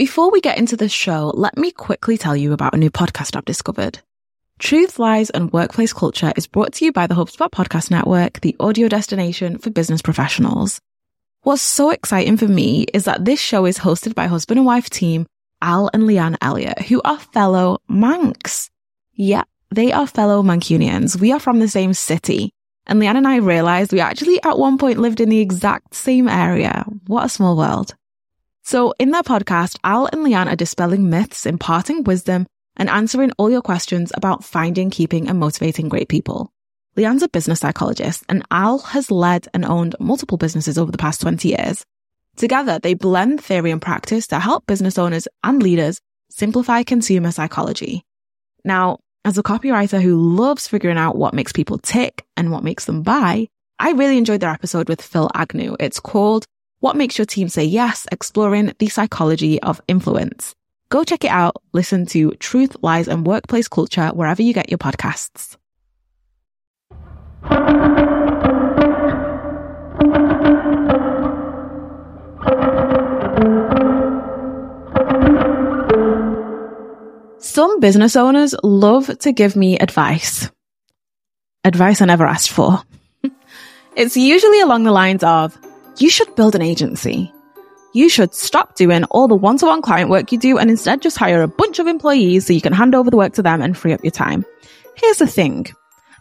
Before we get into the show, let me quickly tell you about a new podcast I've discovered. Truth, Lies, and Workplace Culture is brought to you by the HubSpot Podcast Network, the audio destination for business professionals. What's so exciting for me is that this show is hosted by husband and wife team Al and Leanne Elliott, who are fellow Mancs. Yeah, they are fellow Mancunians. We are from the same city. And Leanne and I realized we actually at one point lived in the exact same area. What a small world. So in their podcast, Al and Leanne are dispelling myths, imparting wisdom, and answering all your questions about finding, keeping, and motivating great people. Leanne's a business psychologist, and Al has led and owned multiple businesses over the past 20 years. Together, they blend theory and practice to help business owners and leaders simplify consumer psychology. Now, as a copywriter who loves figuring out what makes people tick and what makes them buy, I really enjoyed their episode with Phil Agnew. It's called What Makes Your Team Say Yes, Exploring the Psychology of Influence. Go check it out. Listen to Truth, Lies, and Workplace Culture wherever you get your podcasts. Some business owners love to give me advice. Advice I never asked for. it's usually along the lines of, you should build an agency. You should stop doing all the one-to-one client work you do and instead just hire a bunch of employees so you can hand over the work to them and free up your time. Here's the thing.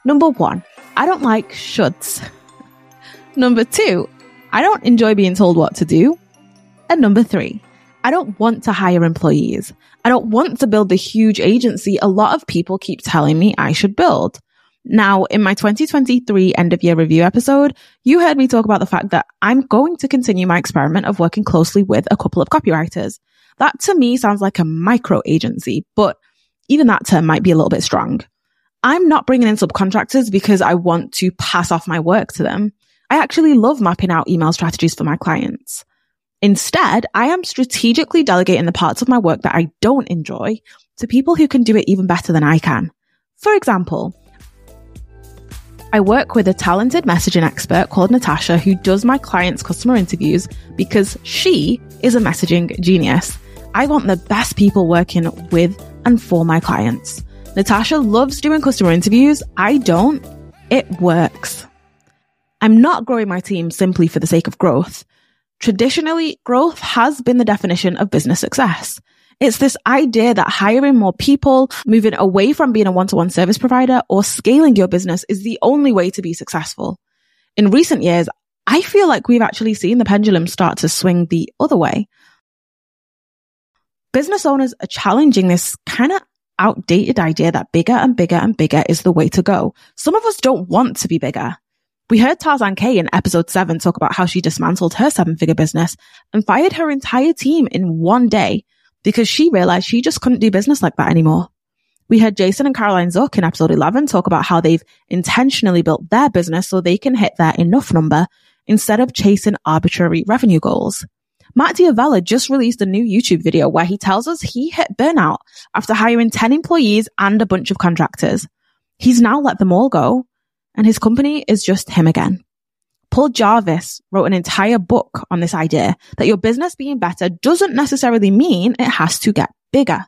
Number one, I don't like shoulds. Number two, I don't enjoy being told what to do. And number three, I don't want to hire employees. I don't want to build the huge agency a lot of people keep telling me I should build. Now, in my 2023 end of year review episode, you heard me talk about the fact that I'm going to continue my experiment of working closely with a couple of copywriters. That to me sounds like a micro agency, but even that term might be a little bit strong. I'm not bringing in subcontractors because I want to pass off my work to them. I actually love mapping out email strategies for my clients. Instead, I am strategically delegating the parts of my work that I don't enjoy to people who can do it even better than I can. For example, I work with a talented messaging expert called Natasha who does my clients' customer interviews because she is a messaging genius. I want the best people working with and for my clients. Natasha loves doing customer interviews. I don't. It works. I'm not growing my team simply for the sake of growth. Traditionally, growth has been the definition of business success. It's this idea that hiring more people, moving away from being a one-to-one service provider or scaling your business is the only way to be successful. In recent years, I feel like we've actually seen the pendulum start to swing the other way. Business owners are challenging this kind of outdated idea that bigger and bigger and bigger is the way to go. Some of us don't want to be bigger. We heard Tarzan Kay in episode seven talk about how she dismantled her seven figure business and fired her entire team in one day because she realized she just couldn't do business like that anymore. We heard Jason and Caroline Zook in episode 11 talk about how they've intentionally built their business so they can hit their enough number instead of chasing arbitrary revenue goals. Matt D'Avella just released a new YouTube video where he tells us he hit burnout after hiring 10 employees and a bunch of contractors. He's now let them all go and his company is just him again. Paul Jarvis wrote an entire book on this idea that your business being better doesn't necessarily mean it has to get bigger.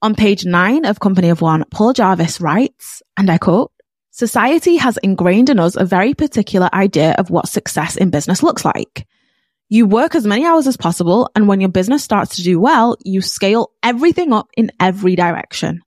On page nine of Company of One, Paul Jarvis writes, and I quote, Society has ingrained in us a very particular idea of what success in business looks like. You work as many hours as possible, and when your business starts to do well, you scale everything up in every direction.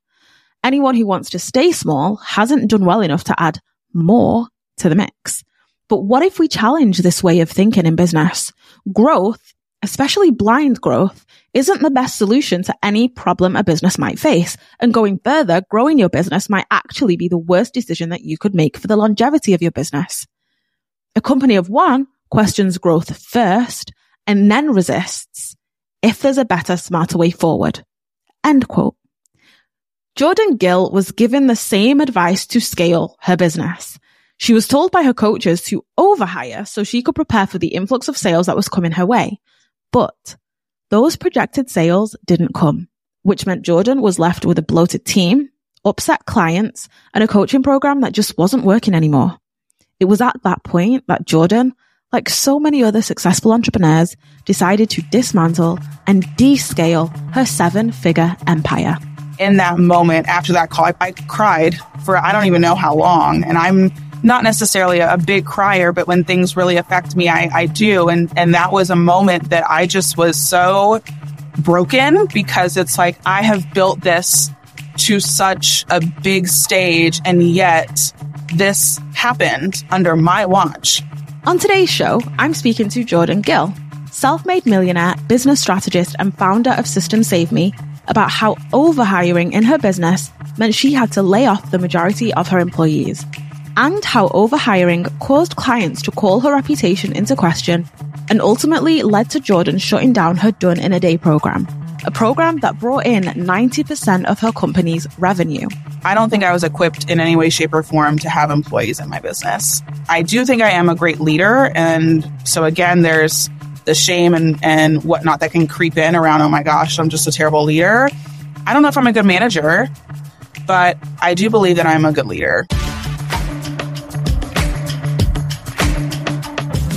Anyone who wants to stay small hasn't done well enough to add more to the mix. But what if we challenge this way of thinking in business? Growth, especially blind growth, isn't the best solution to any problem a business might face. And going further, growing your business might actually be the worst decision that you could make for the longevity of your business. A company of one questions growth first and then resists if there's a better, smarter way forward. End quote. Jordan Gill was given the same advice to scale her business. She was told by her coaches to overhire so she could prepare for the influx of sales that was coming her way. But those projected sales didn't come, which meant Jordan was left with a bloated team, upset clients, and a coaching program that just wasn't working anymore. It was at that point that Jordan, like so many other successful entrepreneurs, decided to dismantle and descale her seven figure empire. In that moment after that call, I, I cried for I don't even know how long. And I'm not necessarily a, big crier, but when things really affect me, I, I do. And, and that was a moment that I just was so broken because it's like I have built this to such a big stage and yet this happened under my watch. On today's show, I'm speaking to Jordan Gill, self-made millionaire, business strategist and founder of Systems Saved Me about how overhiring in her business meant she had to lay off the majority of her employees and how overhiring caused clients to call her reputation into question and ultimately led to Jordan shutting down her Done in a Day program, a program that brought in 90% of her company's revenue. I don't think I was equipped in any way, shape, or form to have employees in my business. I do think I am a great leader. And so, again, there's the shame and, and whatnot that can creep in around, oh my gosh, I'm just a terrible leader. I don't know if I'm a good manager, but I do believe that I'm a good leader.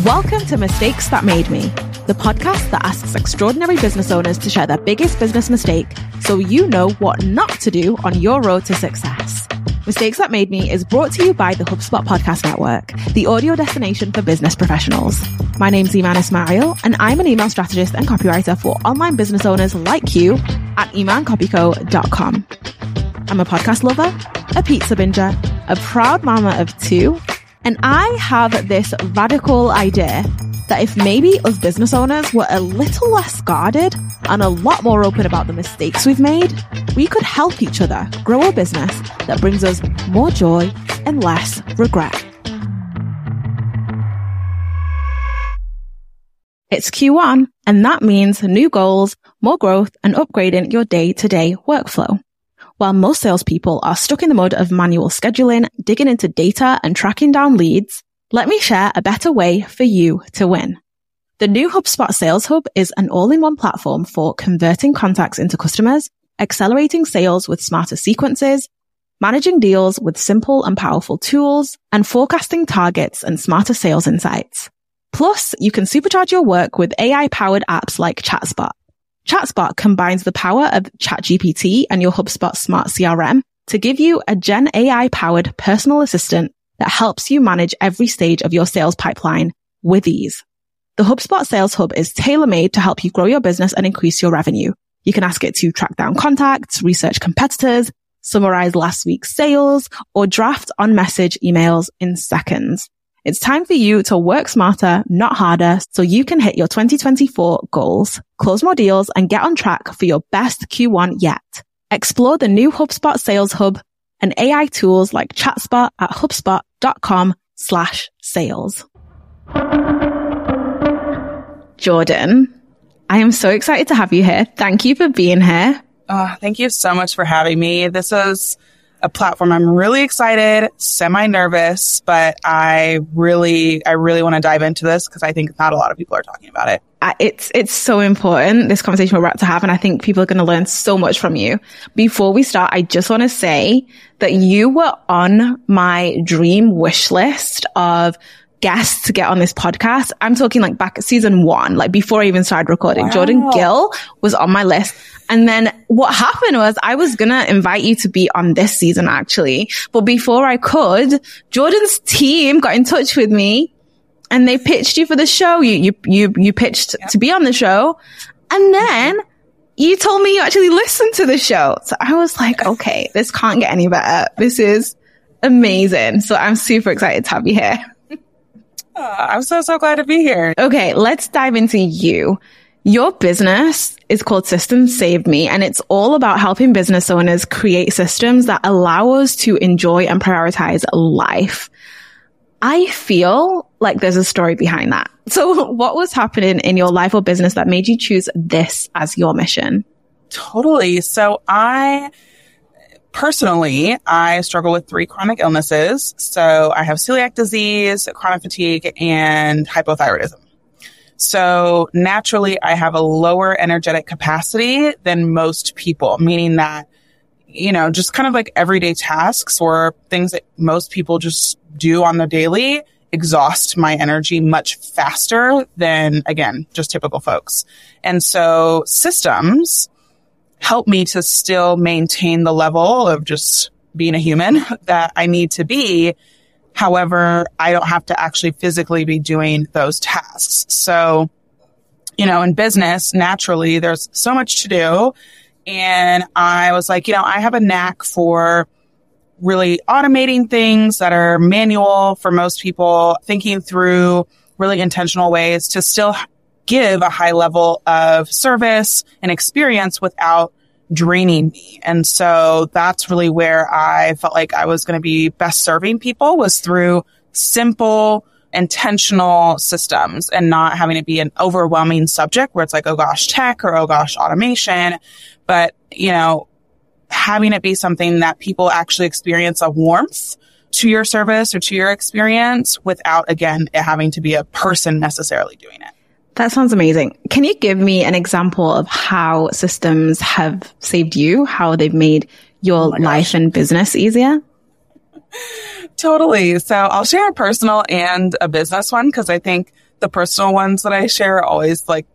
Welcome to Mistakes That Made Me, the podcast that asks extraordinary business owners to share their biggest business mistake so you know what not to do on your road to success. Mistakes That Made Me is brought to you by the HubSpot Podcast Network, the audio destination for business professionals. My name's Eman Ismail, and I'm an email strategist and copywriter for online business owners like you at emancopyco.com. I'm a podcast lover, a pizza binger, a proud mama of two, and I have this radical idea that if maybe us business owners were a little less guarded and a lot more open about the mistakes we've made, we could help each other grow a business that brings us more joy and less regret. It's Q1, and that means new goals, more growth, and upgrading your day to day workflow. While most salespeople are stuck in the mud of manual scheduling, digging into data and tracking down leads, let me share a better way for you to win. The new HubSpot Sales Hub is an all-in-one platform for converting contacts into customers, accelerating sales with smarter sequences, managing deals with simple and powerful tools, and forecasting targets and smarter sales insights. Plus, you can supercharge your work with AI-powered apps like ChatSpot. ChatSpot combines the power of ChatGPT and your HubSpot smart CRM to give you a Gen AI powered personal assistant that helps you manage every stage of your sales pipeline with ease. The HubSpot Sales Hub is tailor made to help you grow your business and increase your revenue. You can ask it to track down contacts, research competitors, summarize last week's sales, or draft on message emails in seconds. It's time for you to work smarter, not harder, so you can hit your 2024 goals, close more deals, and get on track for your best Q1 yet. Explore the new HubSpot Sales Hub and AI tools like ChatSpot at HubSpot.com slash sales. Jordan, I am so excited to have you here. Thank you for being here. Oh, thank you so much for having me. This is a platform. I'm really excited, semi nervous, but I really, I really want to dive into this because I think not a lot of people are talking about it. It's, it's so important, this conversation we're about to have. And I think people are going to learn so much from you. Before we start, I just want to say that you were on my dream wish list of guests to get on this podcast. I'm talking like back at season one, like before I even started recording. Wow. Jordan Gill was on my list. And then what happened was I was going to invite you to be on this season actually. But before I could, Jordan's team got in touch with me and they pitched you for the show. You, you, you, you pitched yeah. to be on the show. And then you told me you actually listened to the show. So I was like, okay, this can't get any better. This is amazing. So I'm super excited to have you here. Oh, I'm so, so glad to be here. Okay, let's dive into you. Your business is called Systems Saved Me, and it's all about helping business owners create systems that allow us to enjoy and prioritize life. I feel like there's a story behind that. So what was happening in your life or business that made you choose this as your mission? Totally. So I personally, I struggle with three chronic illnesses. So I have celiac disease, chronic fatigue, and hypothyroidism. So naturally, I have a lower energetic capacity than most people, meaning that, you know, just kind of like everyday tasks or things that most people just do on the daily, exhaust my energy much faster than, again, just typical folks. And so systems help me to still maintain the level of just being a human that I need to be. However, I don't have to actually physically be doing those tasks. So, you know, in business, naturally, there's so much to do. And I was like, you know, I have a knack for really automating things that are manual for most people, thinking through really intentional ways to still give a high level of service and experience without draining me. And so that's really where I felt like I was going to be best serving people was through simple, intentional systems and not having it be an overwhelming subject where it's like, oh gosh, tech or oh gosh, automation. But, you know, having it be something that people actually experience a warmth to your service or to your experience without, again, it having to be a person necessarily doing it. That sounds amazing. Can you give me an example of how systems have saved you, how they've made your oh life and business easier? Totally. So I'll share a personal and a business one because I think the personal ones that I share are always like,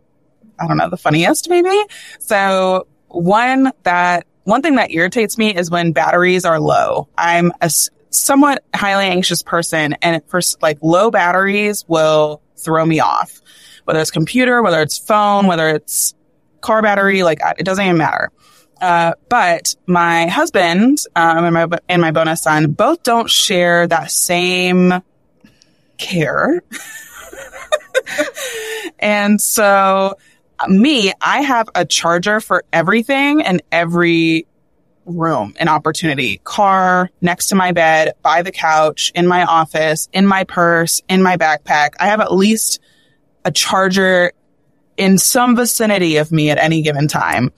I don't know, the funniest maybe. So one that, one thing that irritates me is when batteries are low. I'm a somewhat highly anxious person and for like low batteries will throw me off whether it's computer, whether it's phone, whether it's car battery, like it doesn't even matter. Uh, but my husband um, and my and my bonus son both don't share that same care. and so me, I have a charger for everything and every room and opportunity. Car, next to my bed, by the couch, in my office, in my purse, in my backpack. I have at least a charger in some vicinity of me at any given time.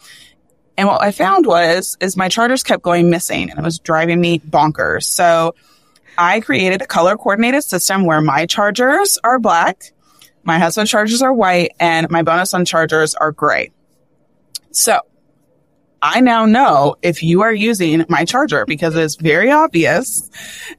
And what I found was, is my chargers kept going missing and it was driving me bonkers. So I created a color coordinated system where my chargers are black, my husband's chargers are white, and my bonus on chargers are gray. So I now know if you are using my charger because it's very obvious.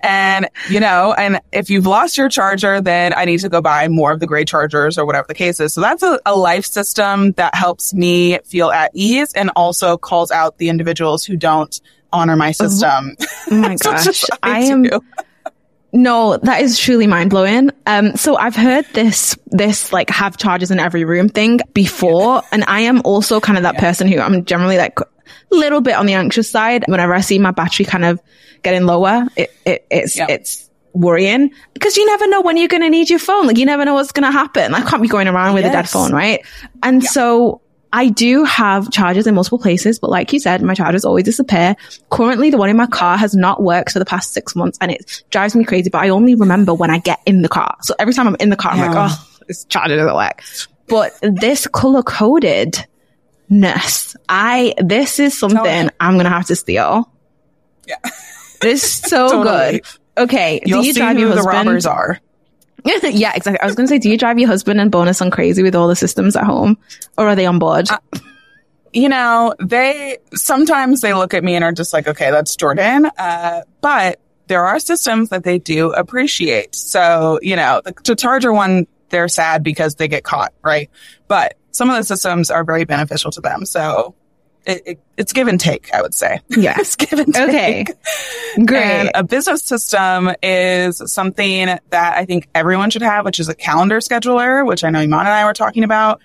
And, you know, and if you've lost your charger, then I need to go buy more of the gray chargers or whatever the case is. So that's a, a life system that helps me feel at ease and also calls out the individuals who don't honor my uh-huh. system. Oh my gosh. I am. No, that is truly mind blowing. Um, so I've heard this, this like have chargers in every room thing before. Yeah. And I am also kind of that yeah. person who I'm generally like little bit on the anxious side. Whenever I see my battery kind of getting lower, it, it it's, yep. it's worrying because you never know when you're going to need your phone. Like you never know what's going to happen. I can't be going around with yes. a dead phone, right? And so I do have chargers in multiple places, but like you said, my chargers always disappear. Currently, the one in my car has not worked for the past six months and it drives me crazy, but I only remember when I get in the car. So every time I'm in the car, I'm like, oh, this charger doesn't work. But this color coded ness. I, this is something I'm going to have to steal. Yeah. This is so totally. good. Okay. You'll do you drive your husband? the robbers are. yeah, exactly. I was going to say, do you drive your husband and bonus on crazy with all the systems at home or are they on board? Uh, you know, they, sometimes they look at me and are just like, okay, that's Jordan. Uh, but there are systems that they do appreciate. So, you know, the, the charger one, they're sad because they get caught, right? But some of the systems are very beneficial to them. So it, it, it's give and take, I would say. Yes. give and take. Okay. Great. And a business system is something that I think everyone should have, which is a calendar scheduler, which I know Eman and I were talking about.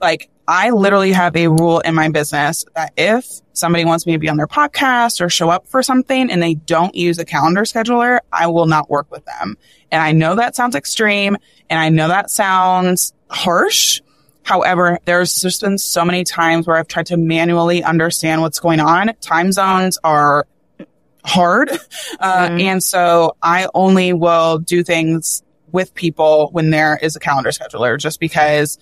Like I literally have a rule in my business that if somebody wants me to be on their podcast or show up for something and they don't use a calendar scheduler, I will not work with them. And I know that sounds extreme and I know that sounds harsh, However, there's just been so many times where I've tried to manually understand what's going on. Time zones are hard. Uh, mm-hmm. and so I only will do things with people when there is a calendar scheduler just because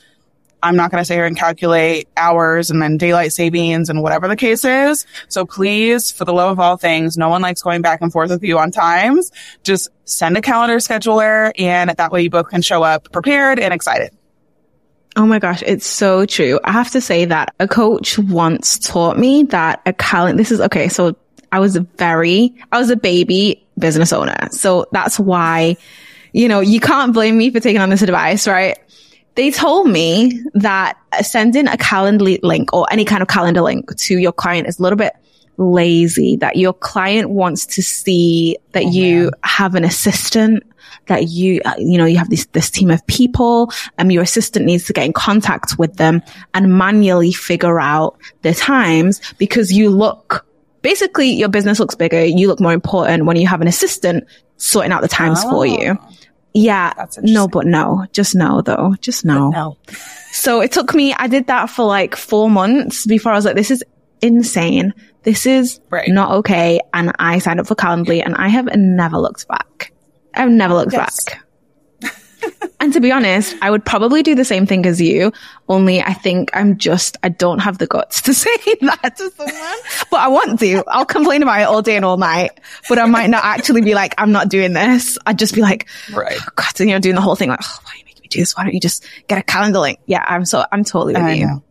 I'm not going to sit here and calculate hours and then daylight savings and whatever the case is. So please, for the love of all things, no one likes going back and forth with you on times. Just send a calendar scheduler and that way you both can show up prepared and excited. Oh my gosh, it's so true. I have to say that a coach once taught me that a calendar, this is okay. So I was a very, I was a baby business owner. So that's why you know, you can't blame me for taking on this advice, right? They told me that sending a Calendly link or any kind of calendar link to your client is a little bit lazy, that your client wants to see that oh, you man. have an assistant, that you, uh, you know, you have this, this team of people and your assistant needs to get in contact with them and manually figure out their times because you look, basically your business looks bigger. You look more important when you have an assistant sorting out the times oh. for you. Oh. Yeah. No, but no. Just no, though. Just no. no. So it took me, I did that for like four months before I was like, this is insane. This is right. not okay. And I signed up for Calendly and I have never looked back. I've never looked yes. back. and to be honest, I would probably do the same thing as you, only I think I'm just, I don't have the guts to say that to someone, but I want to. I'll complain about it all day and all night, but I might not actually be like, I'm not doing this. I'd just be like, right. Oh, God, you know, doing the whole thing like, oh, why are you making me do this? Why don't you just get a calendar link? Yeah, I'm so, I'm totally with I you. Know.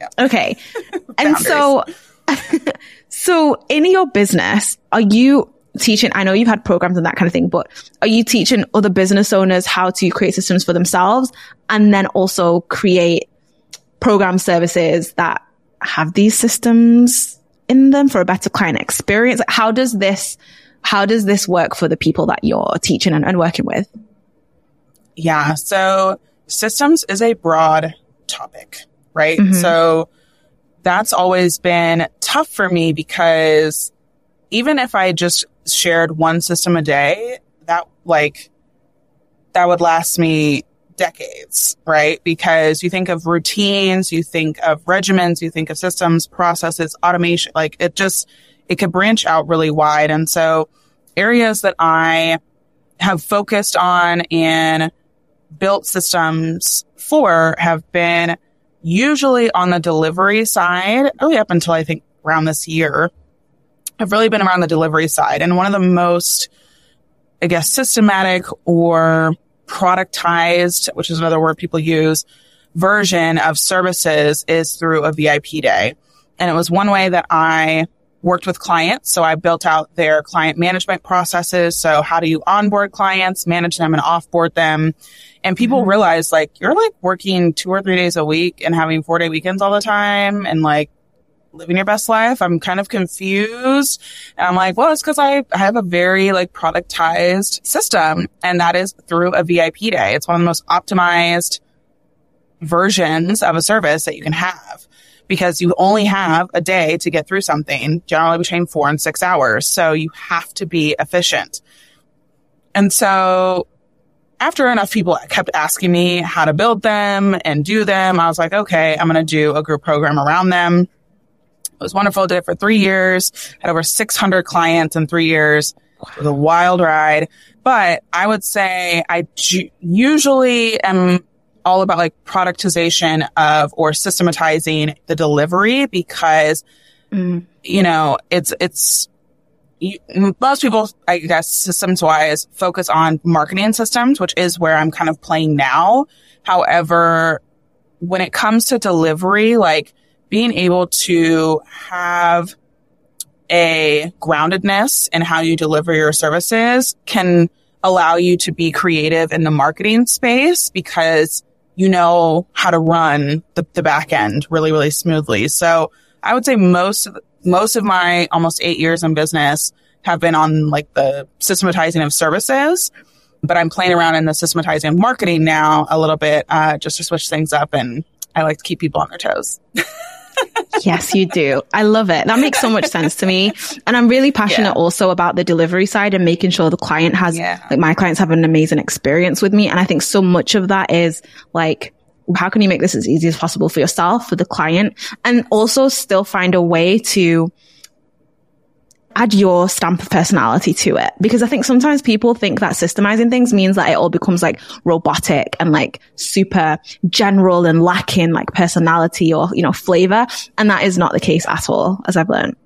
Yeah. Okay. and so, so in your business, are you, teaching, I know you've had programs and that kind of thing, but are you teaching other business owners how to create systems for themselves and then also create program services that have these systems in them for a better client experience? How does this, how does this work for the people that you're teaching and, and working with? Yeah. So systems is a broad topic, right? Mm-hmm. So that's always been tough for me because even if I just shared one system a day, that like, that would last me decades, right? Because you think of routines, you think of regimens, you think of systems, processes, automation, like it just, it could branch out really wide. And so areas that I have focused on and built systems for have been usually on the delivery side, really up until I think around this year. I've really been around the delivery side. And one of the most, I guess, systematic or productized, which is another word people use, version of services is through a VIP day. And it was one way that I worked with clients. So I built out their client management processes. So how do you onboard clients, manage them and offboard them? And people mm-hmm. realize like you're like working two or three days a week and having four day weekends all the time. And like living your best life. I'm kind of confused. And I'm like, well, it's because I, I have a very like productized system and that is through a VIP day. It's one of the most optimized versions of a service that you can have because you only have a day to get through something, generally between four and six hours. So you have to be efficient. And so after enough people kept asking me how to build them and do them, I was like, okay, I'm going to do a group program around them. It was wonderful. Did it for three years. Had over 600 clients in three years. It was a wild ride. But I would say I usually am all about like productization of or systematizing the delivery because, mm. you know, it's, it's, you, most people, I guess, systems wise focus on marketing systems, which is where I'm kind of playing now. However, when it comes to delivery, like being able to have a groundedness in how you deliver your services can allow you to be creative in the marketing space because you know how to run the, the back end really, really smoothly. So I would say most, most of my almost eight years in business have been on like the systematizing of services, but I'm playing around in the systematizing of marketing now a little bit, uh, just to switch things up. And I like to keep people on their toes. yes, you do. I love it. That makes so much sense to me. And I'm really passionate yeah. also about the delivery side and making sure the client has, yeah. like my clients have an amazing experience with me. And I think so much of that is like, how can you make this as easy as possible for yourself, for the client, and also still find a way to add your stamp of personality to it. Because I think sometimes people think that systemizing things means that it all becomes like robotic and like super general and lacking like personality or, you know, flavor. And that is not the case at all, as I've learned.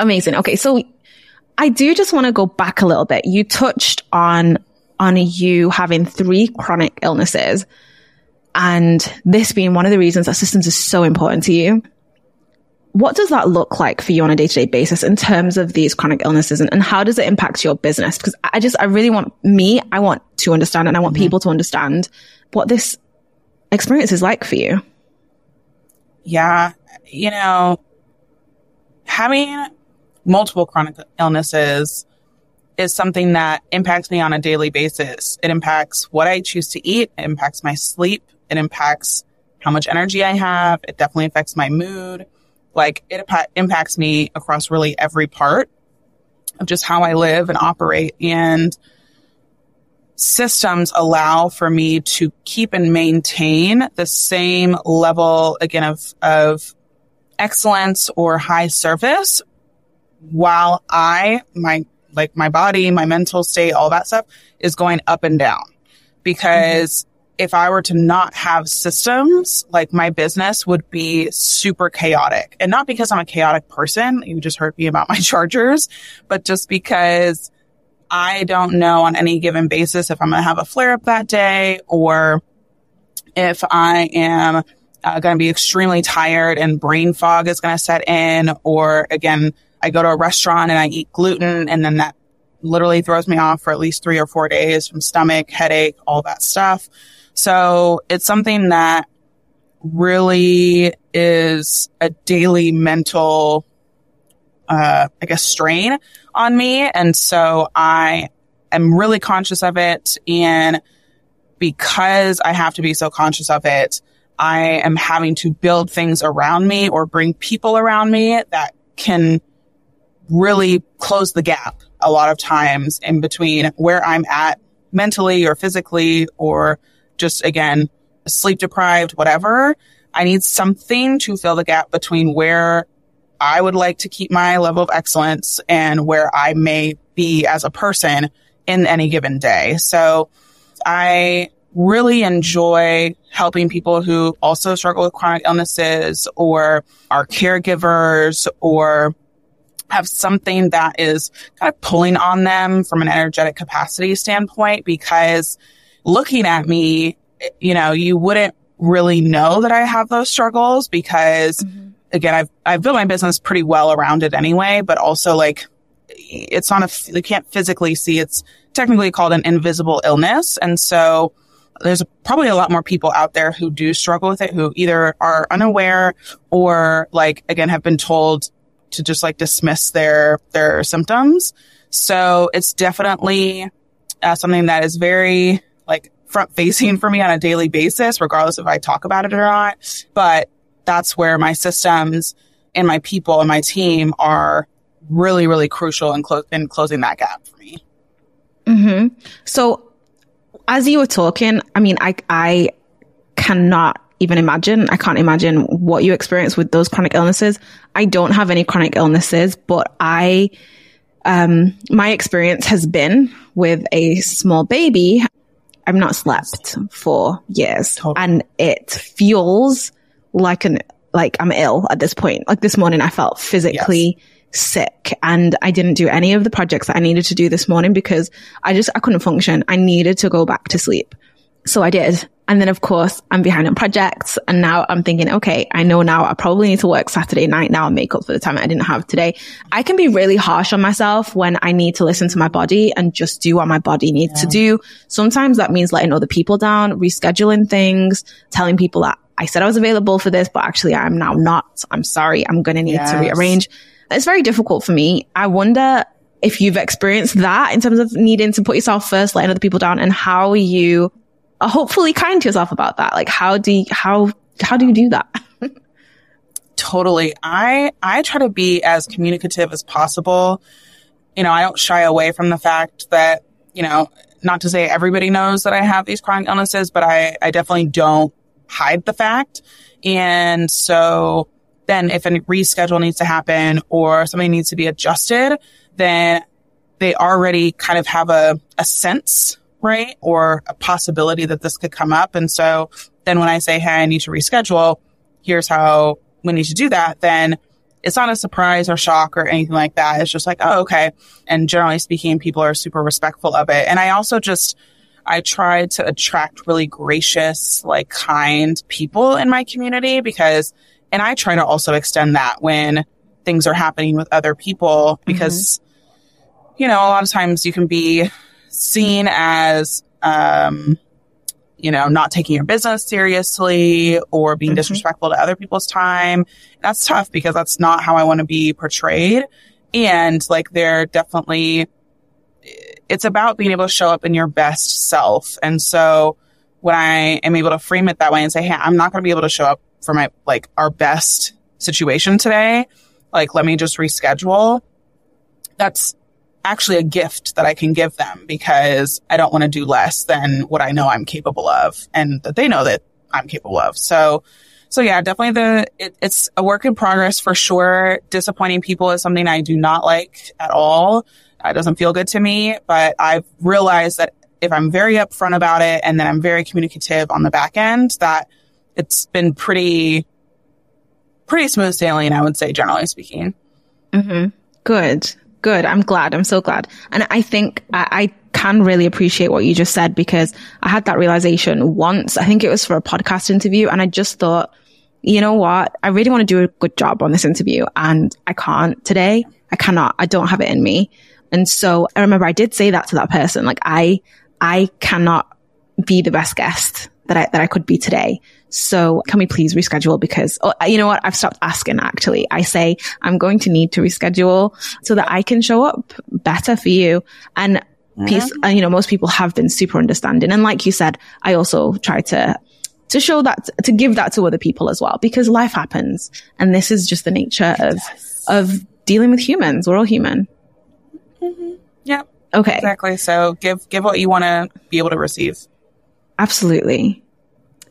Amazing. Okay. So I do just want to go back a little bit. You touched on, on you having three chronic illnesses and this being one of the reasons that systems is so important to you. What does that look like for you on a day to day basis in terms of these chronic illnesses and, and, how does it impact your business? Because I just, I really want me, I want to understand and I want mm-hmm. people to understand what this experience is like for you. Yeah. You know, having multiple chronic illnesses is something that impacts me on a daily basis. It impacts what I choose to eat. It impacts my sleep. It impacts how much energy I have. It definitely affects my mood. Like it impacts me across really every part of just how I live and operate. And systems allow for me to keep and maintain the same level again of, of excellence or high service while I, my, like my body, my mental state, all that stuff is going up and down mm-hmm. because if I were to not have systems, like my business would be super chaotic. And not because I'm a chaotic person. You just heard me about my chargers, but just because I don't know on any given basis if I'm going to have a flare up that day or if I am uh, going to be extremely tired and brain fog is going to set in. Or again, I go to a restaurant and I eat gluten and then that literally throws me off for at least three or four days from stomach, headache, all that stuff. So it's something that really is a daily mental, uh, I guess strain on me. And so I am really conscious of it. And because I have to be so conscious of it, I am having to build things around me or bring people around me that can really close the gap a lot of times in between where I'm at mentally or physically or just again, sleep deprived, whatever. I need something to fill the gap between where I would like to keep my level of excellence and where I may be as a person in any given day. So I really enjoy helping people who also struggle with chronic illnesses or are caregivers or have something that is kind of pulling on them from an energetic capacity standpoint because looking at me, you know, you wouldn't really know that I have those struggles because mm-hmm. again, I've, I've built my business pretty well around it anyway, but also like it's on a, you can't physically see it's technically called an invisible illness. And so there's probably a lot more people out there who do struggle with it, who either are unaware or like, again, have been told to just like dismiss their, their symptoms. So it's definitely uh, something that is very front facing for me on a daily basis, regardless if I talk about it or not. But that's where my systems and my people and my team are really, really crucial in, clo- in closing that gap for me. hmm So as you were talking, I mean, I, I cannot even imagine. I can't imagine what you experience with those chronic illnesses. I don't have any chronic illnesses, but I, um, my experience has been with a small baby I've not slept for years and it feels like an, like I'm ill at this point. Like this morning I felt physically yes. sick and I didn't do any of the projects that I needed to do this morning because I just, I couldn't function. I needed to go back to sleep. So I did. And then of course I'm behind on projects and now I'm thinking, okay, I know now I probably need to work Saturday night now and make up for the time I didn't have today. I can be really harsh on myself when I need to listen to my body and just do what my body needs yeah. to do. Sometimes that means letting other people down, rescheduling things, telling people that I said I was available for this, but actually I'm now not. I'm sorry. I'm going to need yes. to rearrange. It's very difficult for me. I wonder if you've experienced that in terms of needing to put yourself first, letting other people down and how you hopefully kind to yourself about that. Like how do you, how, how do you do that? totally. I, I try to be as communicative as possible. You know, I don't shy away from the fact that, you know, not to say everybody knows that I have these chronic illnesses, but I, I definitely don't hide the fact. And so then if a reschedule needs to happen or something needs to be adjusted, then they already kind of have a, a sense right? Or a possibility that this could come up. And so then when I say, Hey, I need to reschedule, here's how we need to do that, then it's not a surprise or shock or anything like that. It's just like, oh, okay. And generally speaking, people are super respectful of it. And I also just, I try to attract really gracious, like kind people in my community because And I try to also extend that when things are happening with other people because, mm-hmm. you know, a lot of times you can be seen as, um, you know, not taking your business seriously or being mm-hmm. disrespectful to other people's time. That's tough because that's not how I want to be portrayed. And like, they're definitely, it's about being able to show up in your best self. And so when I am able to frame it that way and say, Hey, I'm not going to be able to show up for my, like our best situation today. Like, let me just reschedule. That's actually a gift that I can give them because I don't want to do less than what I know I'm capable of and that they know that I'm capable of. So, so yeah, definitely the, it, it's a work in progress for sure. Disappointing people is something I do not like at all. It doesn't feel good to me, but I've realized that if I'm very upfront about it and then I'm very communicative on the back end, that it's been pretty, pretty smooth sailing, I would say, generally speaking. Mm-hmm. Good. Good. I'm glad. I'm so glad. And I think I, I can really appreciate what you just said because I had that realization once. I think it was for a podcast interview and I just thought, you know what? I really want to do a good job on this interview and I can't today. I cannot. I don't have it in me. And so I remember I did say that to that person. Like I, I cannot be the best guest that I, that I could be today. So can we please reschedule? Because, oh, you know what? I've stopped asking actually. I say I'm going to need to reschedule so that I can show up better for you. And peace, and, you know, most people have been super understanding. And like you said, I also try to, to show that, to give that to other people as well, because life happens. And this is just the nature of, of dealing with humans. We're all human. Mm-hmm. Yeah. Okay. Exactly. So give, give what you want to be able to receive. Absolutely.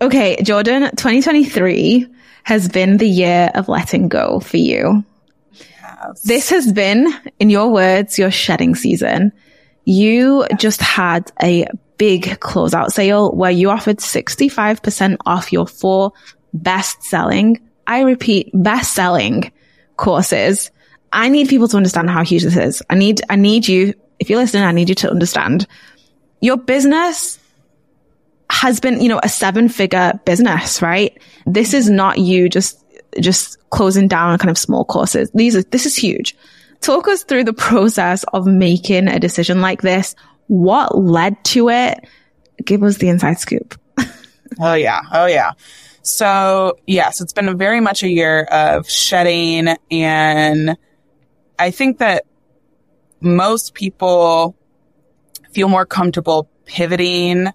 Okay, Jordan, 2023 has been the year of letting go for you. Yes. This has been, in your words, your shedding season. You just had a big closeout sale where you offered 65% off your four best selling, I repeat, best selling courses. I need people to understand how huge this is. I need, I need you, if you're listening, I need you to understand your business has been, you know, a seven figure business, right? This is not you just, just closing down kind of small courses. These are, this is huge. Talk us through the process of making a decision like this. What led to it? Give us the inside scoop. oh yeah. Oh yeah. So yes, it's been very much a year of shedding and I think that most people feel more comfortable pivoting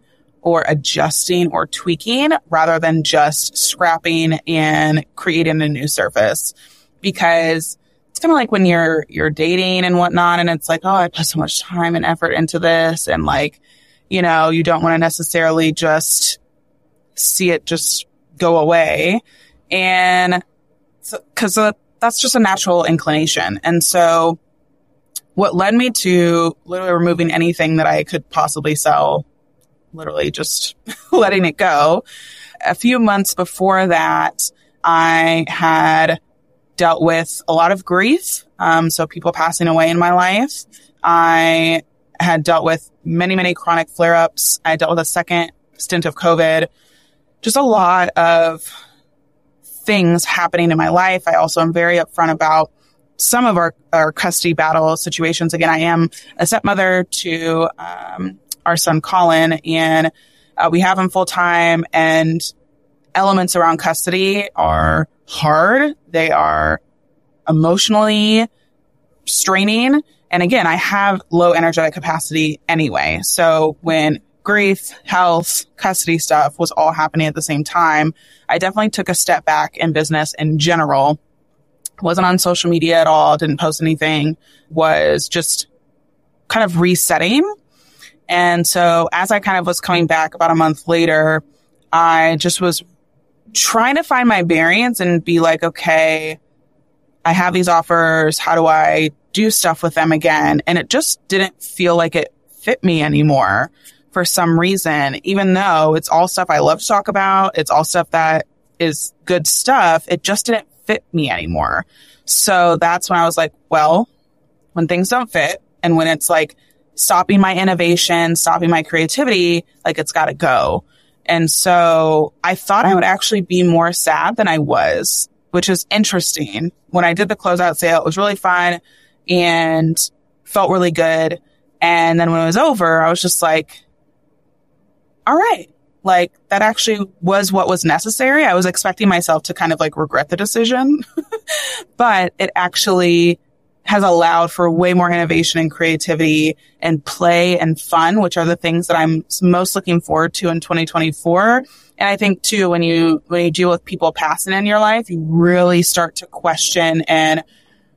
or adjusting or tweaking rather than just scrapping and creating a new surface. Because it's kind of like when you're, you're dating and whatnot. And it's like, oh, I put so much time and effort into this. And like, you know, you don't want to necessarily just see it just go away. And so, cause uh, that's just a natural inclination. And so what led me to literally removing anything that I could possibly sell literally just letting it go. A few months before that, I had dealt with a lot of grief. Um, so people passing away in my life. I had dealt with many, many chronic flare ups. I dealt with a second stint of COVID. Just a lot of things happening in my life. I also am very upfront about some of our, our custody battle situations. Again, I am a stepmother to um, our son Colin, and uh, we have him full time. And elements around custody are hard. They are emotionally straining. And again, I have low energetic capacity anyway. So when grief, health, custody stuff was all happening at the same time, I definitely took a step back in business in general. Wasn't on social media at all, didn't post anything, was just kind of resetting and so as I kind of was coming back about a month later, I just was trying to find my bearings and be like, okay, I have these offers. How do I do stuff with them again? And it just didn't feel like it fit me anymore for some reason, even though it's all stuff I love to talk about. It's all stuff that is good stuff. It just didn't fit me anymore. So that's when I was like, well, when things don't fit and when it's like stopping my innovation, stopping my creativity, like it's got to go. And so I thought I would actually be more sad than I was which is interesting. When I did the closeout sale, it was really fun and felt really good. And then when it was over, I was just like, all right, like that actually was what was necessary. I was expecting myself to kind of like regret the decision, but it actually has allowed for way more innovation and creativity and play and fun, which are the things that I'm most looking forward to in 2024. And I think too, when you, when you deal with people passing in your life, you really start to question and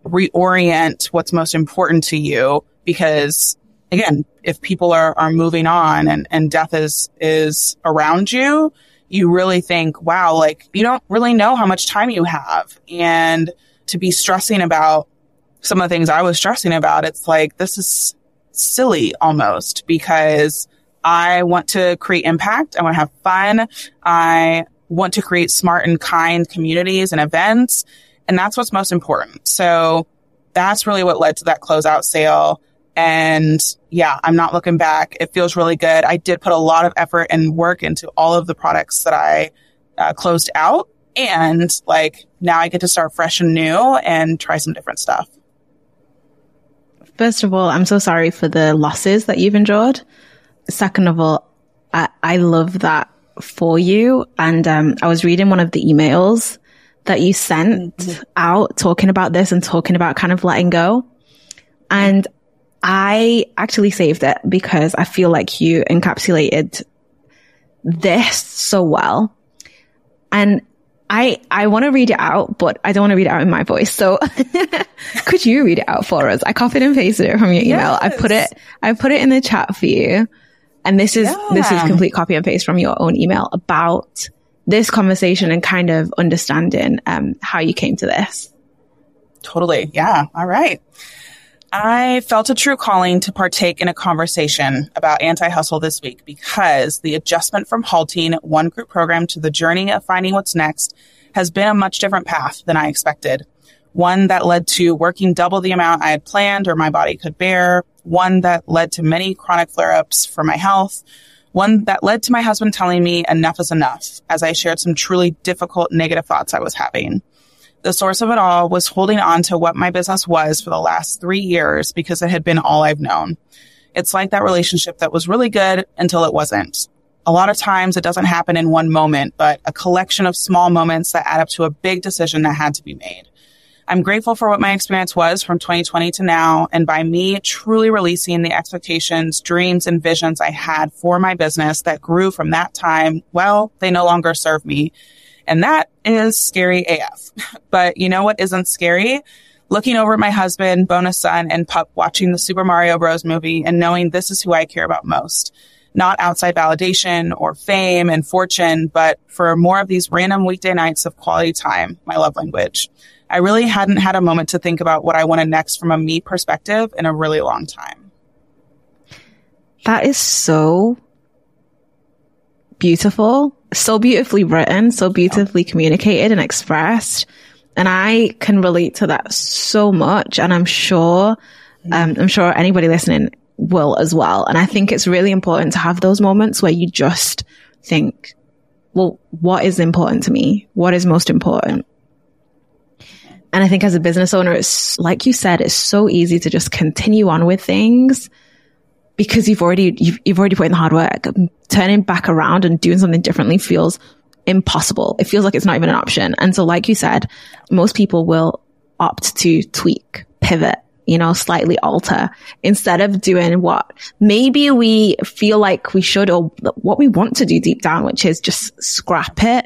reorient what's most important to you because again, if people are, are moving on and, and death is, is around you, you really think, wow, like you don't really know how much time you have. And to be stressing about some of the things I was stressing about, it's like, this is silly almost because I want to create impact. I want to have fun. I want to create smart and kind communities and events. And that's what's most important. So that's really what led to that closeout sale. And yeah, I'm not looking back. It feels really good. I did put a lot of effort and work into all of the products that I uh, closed out. And like now I get to start fresh and new and try some different stuff. First of all, I'm so sorry for the losses that you've endured. Second of all, I, I love that for you. And um, I was reading one of the emails that you sent mm-hmm. out talking about this and talking about kind of letting go. And I actually saved it because I feel like you encapsulated this so well. And I, I want to read it out, but I don't want to read it out in my voice. So could you read it out for us? I copied and pasted it from your email. Yes. I put it, I put it in the chat for you. And this is, yeah. this is complete copy and paste from your own email about this conversation and kind of understanding, um, how you came to this. Totally. Yeah. All right. I felt a true calling to partake in a conversation about anti hustle this week because the adjustment from halting one group program to the journey of finding what's next has been a much different path than I expected. One that led to working double the amount I had planned or my body could bear. One that led to many chronic flare ups for my health. One that led to my husband telling me enough is enough as I shared some truly difficult negative thoughts I was having. The source of it all was holding on to what my business was for the last three years because it had been all I've known. It's like that relationship that was really good until it wasn't. A lot of times it doesn't happen in one moment, but a collection of small moments that add up to a big decision that had to be made. I'm grateful for what my experience was from 2020 to now. And by me truly releasing the expectations, dreams, and visions I had for my business that grew from that time, well, they no longer serve me. And that is scary AF. But you know what isn't scary? Looking over at my husband, bonus son, and pup watching the Super Mario Bros. movie and knowing this is who I care about most. Not outside validation or fame and fortune, but for more of these random weekday nights of quality time, my love language. I really hadn't had a moment to think about what I wanted next from a me perspective in a really long time. That is so beautiful, so beautifully written, so beautifully communicated and expressed. And I can relate to that so much. And I'm sure, um, I'm sure anybody listening will as well. And I think it's really important to have those moments where you just think, well, what is important to me? What is most important? And I think as a business owner, it's like you said, it's so easy to just continue on with things because you've already, you've, you've already put in the hard work. Turning back around and doing something differently feels impossible. It feels like it's not even an option. And so, like you said, most people will opt to tweak, pivot, you know, slightly alter instead of doing what maybe we feel like we should or what we want to do deep down, which is just scrap it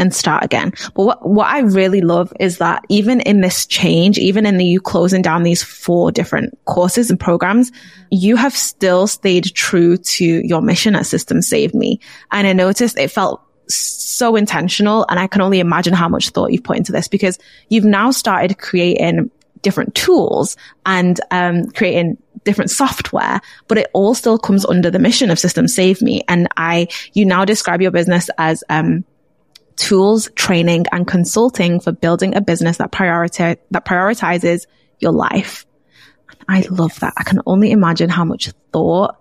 and start again. But what, what I really love is that even in this change, even in the you closing down these four different courses and programs, you have still stayed true to your mission at Systems Saved Me. And I noticed it felt so intentional. And I can only imagine how much thought you've put into this because you've now started creating different tools and um, creating different software, but it all still comes under the mission of Systems Saved Me. And I, you now describe your business as um, tools, training and consulting for building a business that prioritize, that prioritizes your life. I love that. I can only imagine how much thought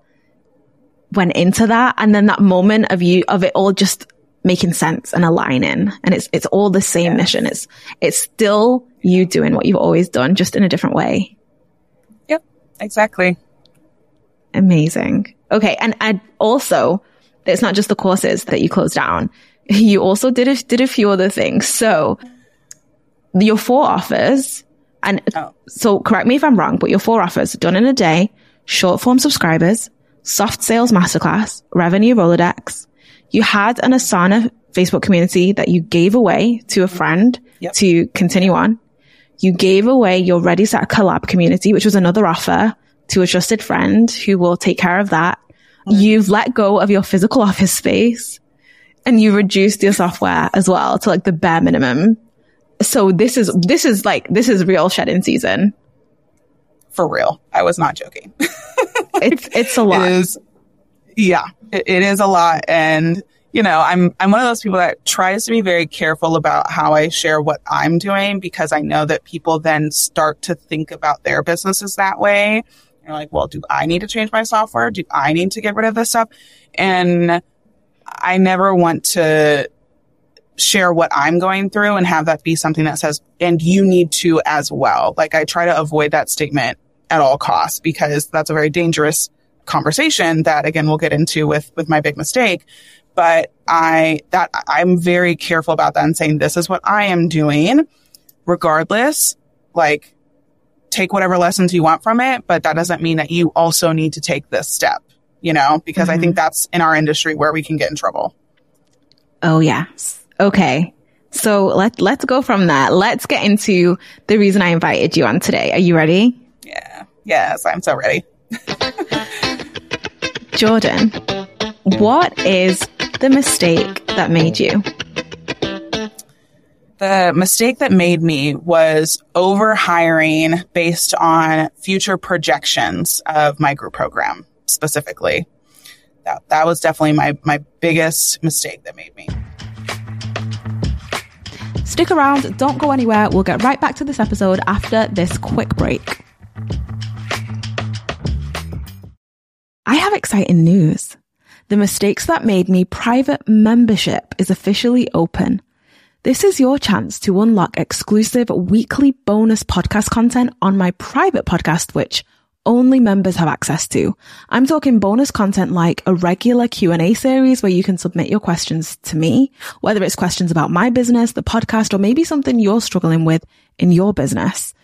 went into that. And then that moment of you, of it all just making sense and aligning. And it's, it's all the same mission. It's, it's still you doing what you've always done, just in a different way. Yep, exactly. Amazing. Okay. And, and also, it's not just the courses that you closed down. You also did a, did a few other things. So your four offers, and oh. so correct me if I'm wrong, but your four offers done in a day, short form subscribers, soft sales masterclass, revenue Rolodex. You had an Asana Facebook community that you gave away to a friend yep. to continue on. You gave away your Ready Set Collab community, which was another offer to a trusted friend who will take care of that. Mm-hmm. You've let go of your physical office space and you reduced your software as well to like the bare minimum. So this is, this is like, this is real shedding season. For real. I was not joking. like, it's, it's a lot. It is, yeah, it, it is a lot. And, you know, I'm, I'm one of those people that tries to be very careful about how I share what I'm doing because I know that people then start to think about their businesses that way. You're like, well, do I need to change my software? Do I need to get rid of this stuff? And I never want to share what I'm going through and have that be something that says, and you need to as well. Like I try to avoid that statement at all costs because that's a very dangerous conversation that again we'll get into with with my big mistake. But i that i'm very careful about that and saying this is what i am doing. Regardless like take whatever lessons you want from it but that doesn't mean that you also need to take this step you know because mm-hmm. i think mm-hmm. that's in our industry where we can get in trouble. Oh yes. Okay. So let let's go from that. Let's get into the reason i invited you on today. Are you ready? Yeah. Yes i'm so ready. Jordan, what is the mistake that made you? The mistake that made me was over hiring based on future projections of my group program specifically. That, that was definitely my, my biggest mistake that made me. Stick around, don't go anywhere. We'll get right back to this episode after this quick break. I have exciting news. The Mistakes That Made Me private membership is officially open. This is your chance to unlock exclusive weekly bonus podcast content on my private podcast, which only members have access to. I'm talking bonus content like a regular Q&A series where you can submit your questions to me, whether it's questions about my business, the podcast, or maybe something you're struggling with in your business.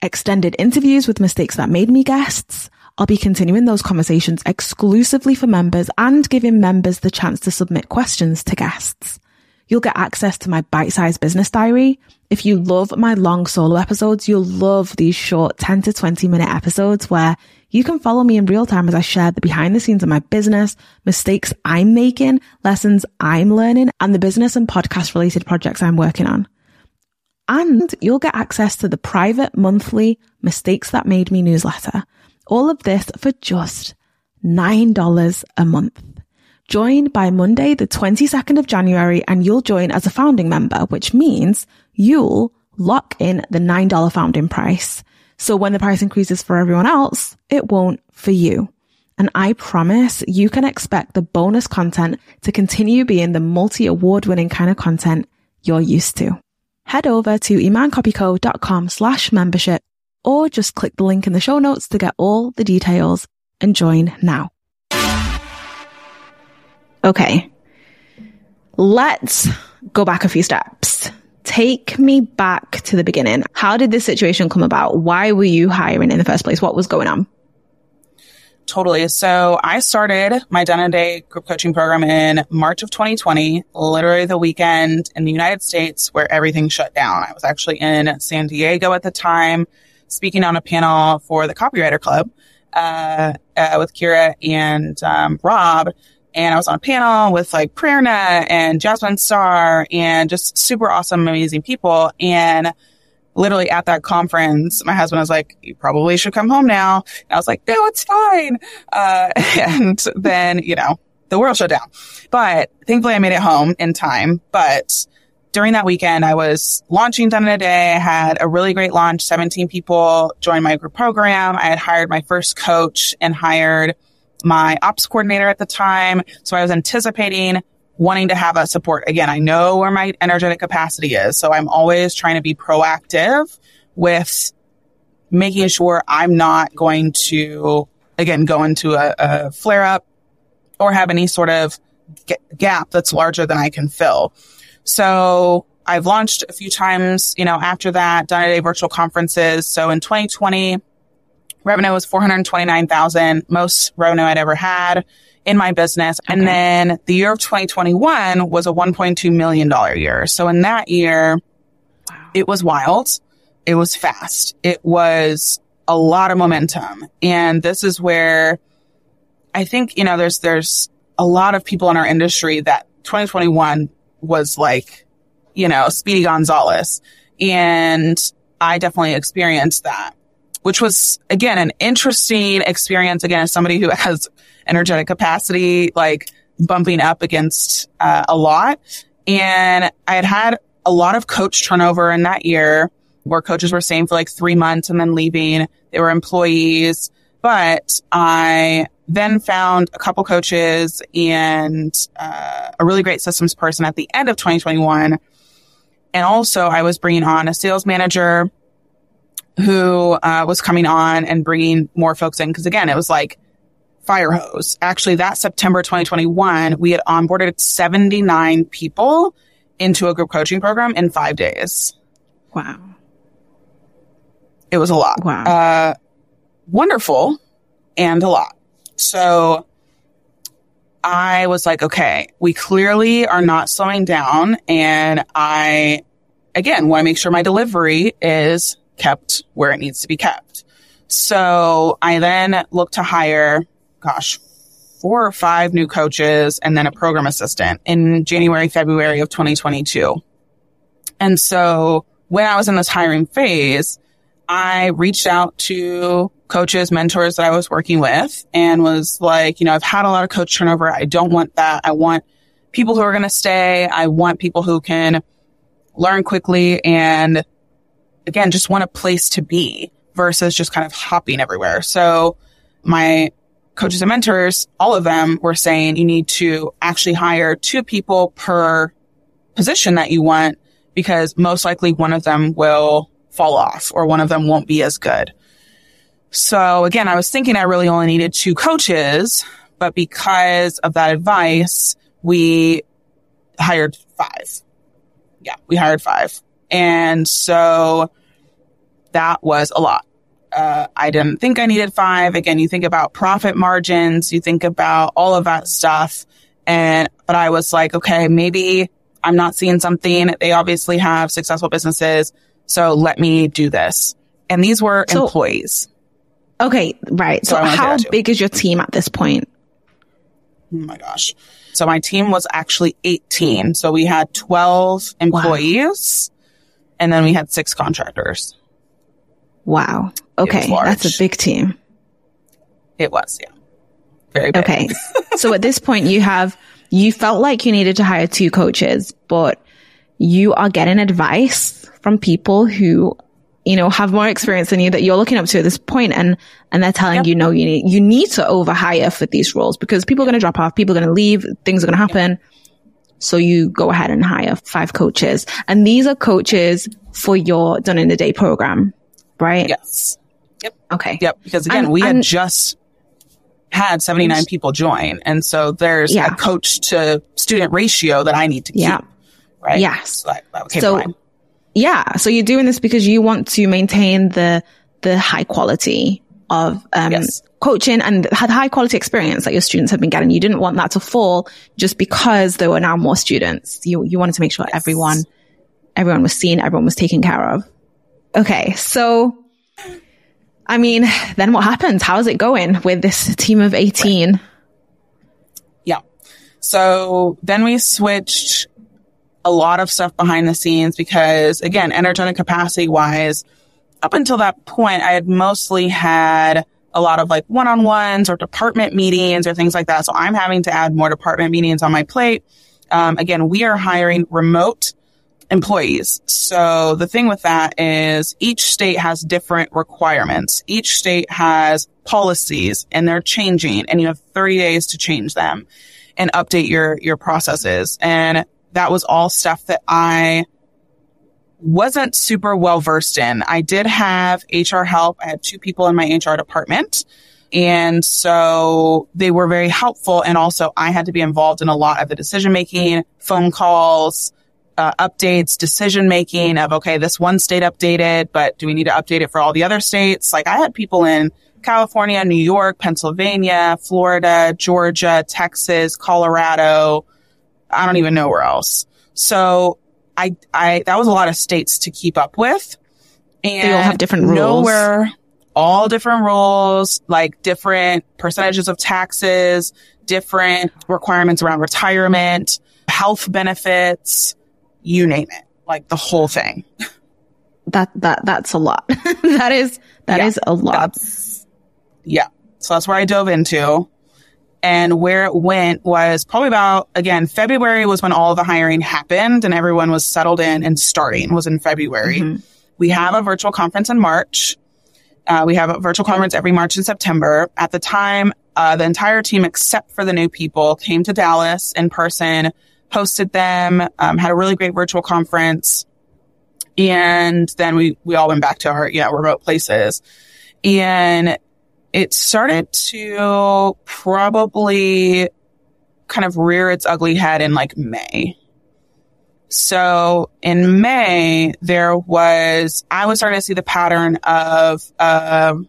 Extended interviews with mistakes that made me guests, I'll be continuing those conversations exclusively for members and giving members the chance to submit questions to guests. You'll get access to my bite-sized business diary. If you love my long solo episodes, you'll love these short 10 to 20 minute episodes where you can follow me in real time as I share the behind the scenes of my business, mistakes I'm making, lessons I'm learning, and the business and podcast related projects I'm working on. And you'll get access to the private monthly Mistakes That Made Me newsletter all of this for just $9 a month. Join by Monday, the 22nd of January, and you'll join as a founding member, which means you'll lock in the $9 founding price. So when the price increases for everyone else, it won't for you. And I promise you can expect the bonus content to continue being the multi award winning kind of content you're used to. Head over to emancopyco.com slash membership or just click the link in the show notes to get all the details and join now. Okay. Let's go back a few steps. Take me back to the beginning. How did this situation come about? Why were you hiring in the first place? What was going on? Totally. So I started my Done Day group coaching program in March of 2020, literally the weekend in the United States where everything shut down. I was actually in San Diego at the time speaking on a panel for the Copywriter Club uh, uh, with Kira and um, Rob. And I was on a panel with like Prerna and Jasmine Star and just super awesome, amazing people. And literally at that conference, my husband was like, you probably should come home now. And I was like, no, it's fine. Uh, and then, you know, the world shut down, but thankfully I made it home in time. But during that weekend, I was launching Done in a Day. I had a really great launch. 17 people joined my group program. I had hired my first coach and hired my ops coordinator at the time. So I was anticipating wanting to have that support. Again, I know where my energetic capacity is. So I'm always trying to be proactive with making sure I'm not going to, again, go into a, a flare up or have any sort of g- gap that's larger than I can fill. So I've launched a few times, you know, after that, done a virtual conferences. So in 2020, revenue was 429,000, most revenue I'd ever had in my business. Okay. And then the year of 2021 was a $1.2 million year. So in that year, wow. it was wild. It was fast. It was a lot of momentum. And this is where I think, you know, there's, there's a lot of people in our industry that 2021 was like, you know, Speedy Gonzalez. And I definitely experienced that, which was again, an interesting experience. Again, as somebody who has energetic capacity, like bumping up against uh, a lot. And I had had a lot of coach turnover in that year where coaches were staying for like three months and then leaving. They were employees, but I then found a couple coaches and uh, a really great systems person at the end of 2021. And also I was bringing on a sales manager who uh, was coming on and bringing more folks in. Cause again, it was like fire hose. Actually, that September 2021, we had onboarded 79 people into a group coaching program in five days. Wow. It was a lot. Wow. Uh, wonderful and a lot. So I was like, okay, we clearly are not slowing down. And I, again, want to make sure my delivery is kept where it needs to be kept. So I then looked to hire gosh, four or five new coaches and then a program assistant in January, February of 2022. And so when I was in this hiring phase, I reached out to coaches, mentors that I was working with and was like, you know, I've had a lot of coach turnover. I don't want that. I want people who are going to stay. I want people who can learn quickly and again, just want a place to be versus just kind of hopping everywhere. So my coaches and mentors, all of them were saying you need to actually hire two people per position that you want because most likely one of them will fall off or one of them won't be as good. So again, I was thinking I really only needed two coaches, but because of that advice, we hired five. Yeah, we hired five. And so that was a lot uh, I didn't think I needed five. Again, you think about profit margins, you think about all of that stuff. And, but I was like, okay, maybe I'm not seeing something. They obviously have successful businesses. So let me do this. And these were so, employees. Okay. Right. So, so how big is your team at this point? Oh my gosh. So my team was actually 18. So we had 12 employees wow. and then we had six contractors. Wow. Okay. That's a big team. It was, yeah. Very big. Okay. so at this point you have, you felt like you needed to hire two coaches, but you are getting advice from people who, you know, have more experience than you that you're looking up to at this point and, and they're telling yep. you, no, you need, you need to overhire for these roles because people are going to drop off, people are going to leave, things are going to happen. Yep. So you go ahead and hire five coaches and these are coaches for your done in a day program right? Yes. Yep. Okay. Yep. Because again, I'm, we had I'm, just had 79 people join. And so there's yeah. a coach to student ratio that I need to keep. Yeah. Right. Yes. So, that, okay, so yeah. So you're doing this because you want to maintain the, the high quality of, um, yes. coaching and had high quality experience that your students have been getting. You didn't want that to fall just because there were now more students. You, you wanted to make sure yes. everyone, everyone was seen, everyone was taken care of. Okay. So, I mean, then what happens? How's it going with this team of 18? Yeah. So then we switched a lot of stuff behind the scenes because again, energetic capacity wise, up until that point, I had mostly had a lot of like one-on-ones or department meetings or things like that. So I'm having to add more department meetings on my plate. Um, again, we are hiring remote employees. So the thing with that is each state has different requirements. Each state has policies and they're changing and you have 30 days to change them. and update your, your processes. And that was all stuff that I wasn't super well versed in. I did have HR help. I had two people in my HR department. And so they were very helpful. And also I had to be involved in a lot of the decision making, phone calls, uh, updates, decision making of, okay, this one state updated, but do we need to update it for all the other states? Like I had people in California, New York, Pennsylvania, Florida, Georgia, Texas, Colorado. I don't even know where else. So I, I, that was a lot of states to keep up with. And they all have different rules. Nowhere, all different rules, like different percentages of taxes, different requirements around retirement, health benefits, you name it, like the whole thing. That, that, that's a lot. that is, that yeah, is a lot. Yeah. So that's where I dove into. And where it went was probably about, again, February was when all the hiring happened and everyone was settled in and starting was in February. Mm-hmm. We have a virtual conference in March. Uh, we have a virtual conference every March and September. At the time, uh, the entire team, except for the new people, came to Dallas in person hosted them, um, had a really great virtual conference. And then we, we all went back to our, yeah, remote places. And it started to probably kind of rear its ugly head in like May. So in May, there was, I was starting to see the pattern of, um,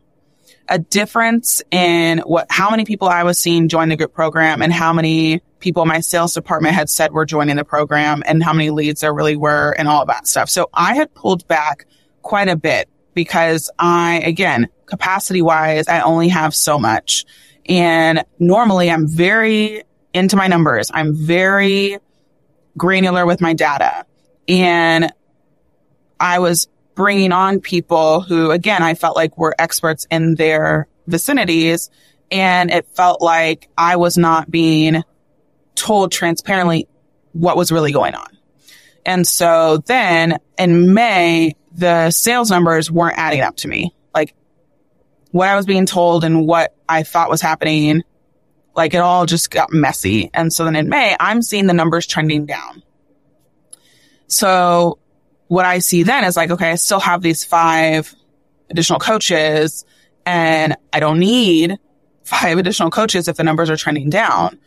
a difference in what, how many people I was seeing join the group program and how many people my sales department had said were joining the program and how many leads there really were and all of that stuff. So I had pulled back quite a bit because I, again, capacity wise, I only have so much. And normally I'm very into my numbers. I'm very granular with my data. And I was bringing on people who, again, I felt like were experts in their vicinities. And it felt like I was not being told transparently what was really going on. And so then in May, the sales numbers weren't adding up to me. Like what I was being told and what I thought was happening, like it all just got messy. And so then in May, I'm seeing the numbers trending down. So what I see then is like, okay, I still have these five additional coaches and I don't need five additional coaches if the numbers are trending down.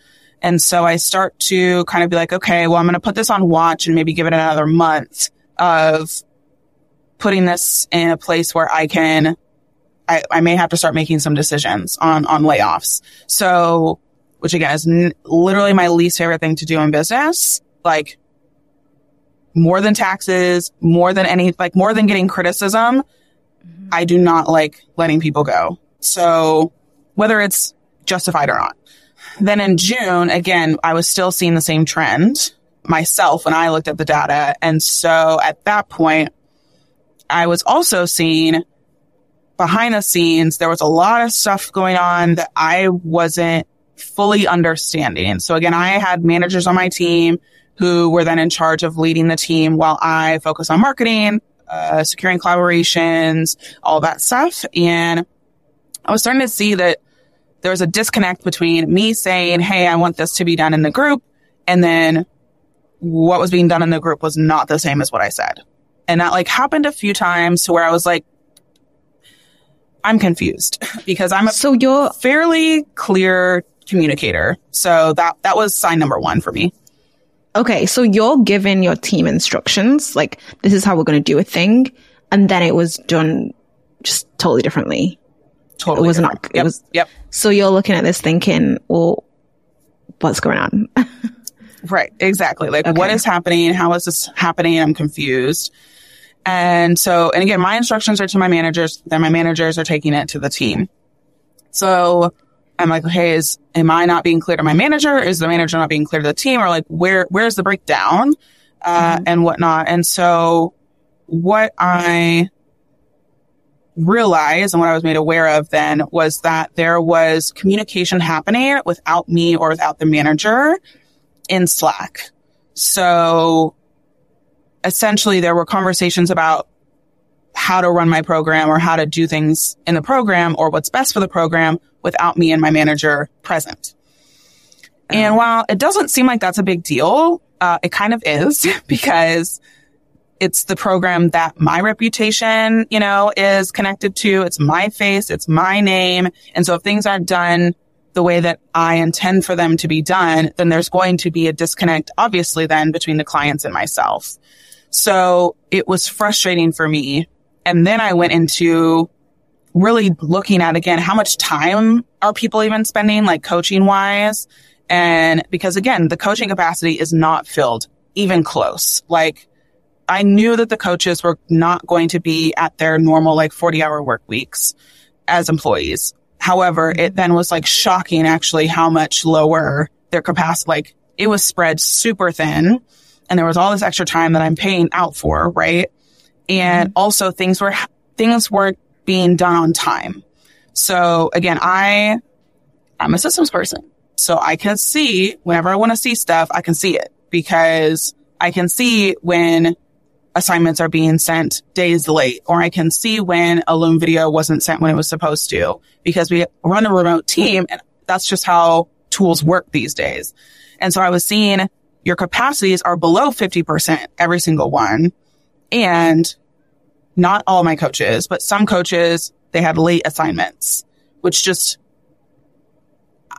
And so I start to kind of be like, okay, well, I'm going to put this on watch and maybe give it another month of putting this in a place where I can, I, I may have to start making some decisions on, on layoffs. So, which again is n- literally my least favorite thing to do in business. Like more than taxes, more than any, like more than getting criticism. Mm-hmm. I do not like letting people go. So whether it's justified or not. Then in June, again, I was still seeing the same trend myself when I looked at the data. And so at that point, I was also seeing behind the scenes, there was a lot of stuff going on that I wasn't fully understanding. So again, I had managers on my team who were then in charge of leading the team while I focus on marketing, uh, securing collaborations, all that stuff. And I was starting to see that there was a disconnect between me saying, Hey, I want this to be done in the group. And then what was being done in the group was not the same as what I said. And that like happened a few times to where I was like, I'm confused because I'm a so you're fairly clear communicator. So that, that was sign number one for me. Okay. So you're given your team instructions, like this is how we're going to do a thing. And then it was done just totally differently. Totally. It was not, yep. it was, yep. So you're looking at this thinking, well, what's going on? right. Exactly. Like okay. what is happening? How is this happening? I'm confused. And so, and again, my instructions are to my managers, then my managers are taking it to the team. So I'm like, hey, is, am I not being clear to my manager? Is the manager not being clear to the team? Or like, where, where's the breakdown? Uh, mm-hmm. and whatnot. And so what I realized and what I was made aware of then was that there was communication happening without me or without the manager in Slack. So essentially there were conversations about how to run my program or how to do things in the program or what's best for the program without me and my manager present. And while it doesn't seem like that's a big deal, uh, it kind of is because it's the program that my reputation, you know, is connected to. It's my face. It's my name. And so if things aren't done the way that I intend for them to be done, then there's going to be a disconnect, obviously then between the clients and myself. So it was frustrating for me. And then I went into really looking at again, how much time are people even spending like coaching wise? And because again, the coaching capacity is not filled even close. Like I knew that the coaches were not going to be at their normal like 40 hour work weeks as employees. However, it then was like shocking actually how much lower their capacity, like it was spread super thin and there was all this extra time that I'm paying out for, right? And mm-hmm. also things were, things weren't being done on time. So again, I, I'm a systems person. So I can see whenever I want to see stuff, I can see it because I can see when assignments are being sent days late, or I can see when a Loom video wasn't sent when it was supposed to because we run a remote team and that's just how tools work these days. And so I was seeing your capacities are below 50% every single one. And not all my coaches, but some coaches, they had late assignments, which just,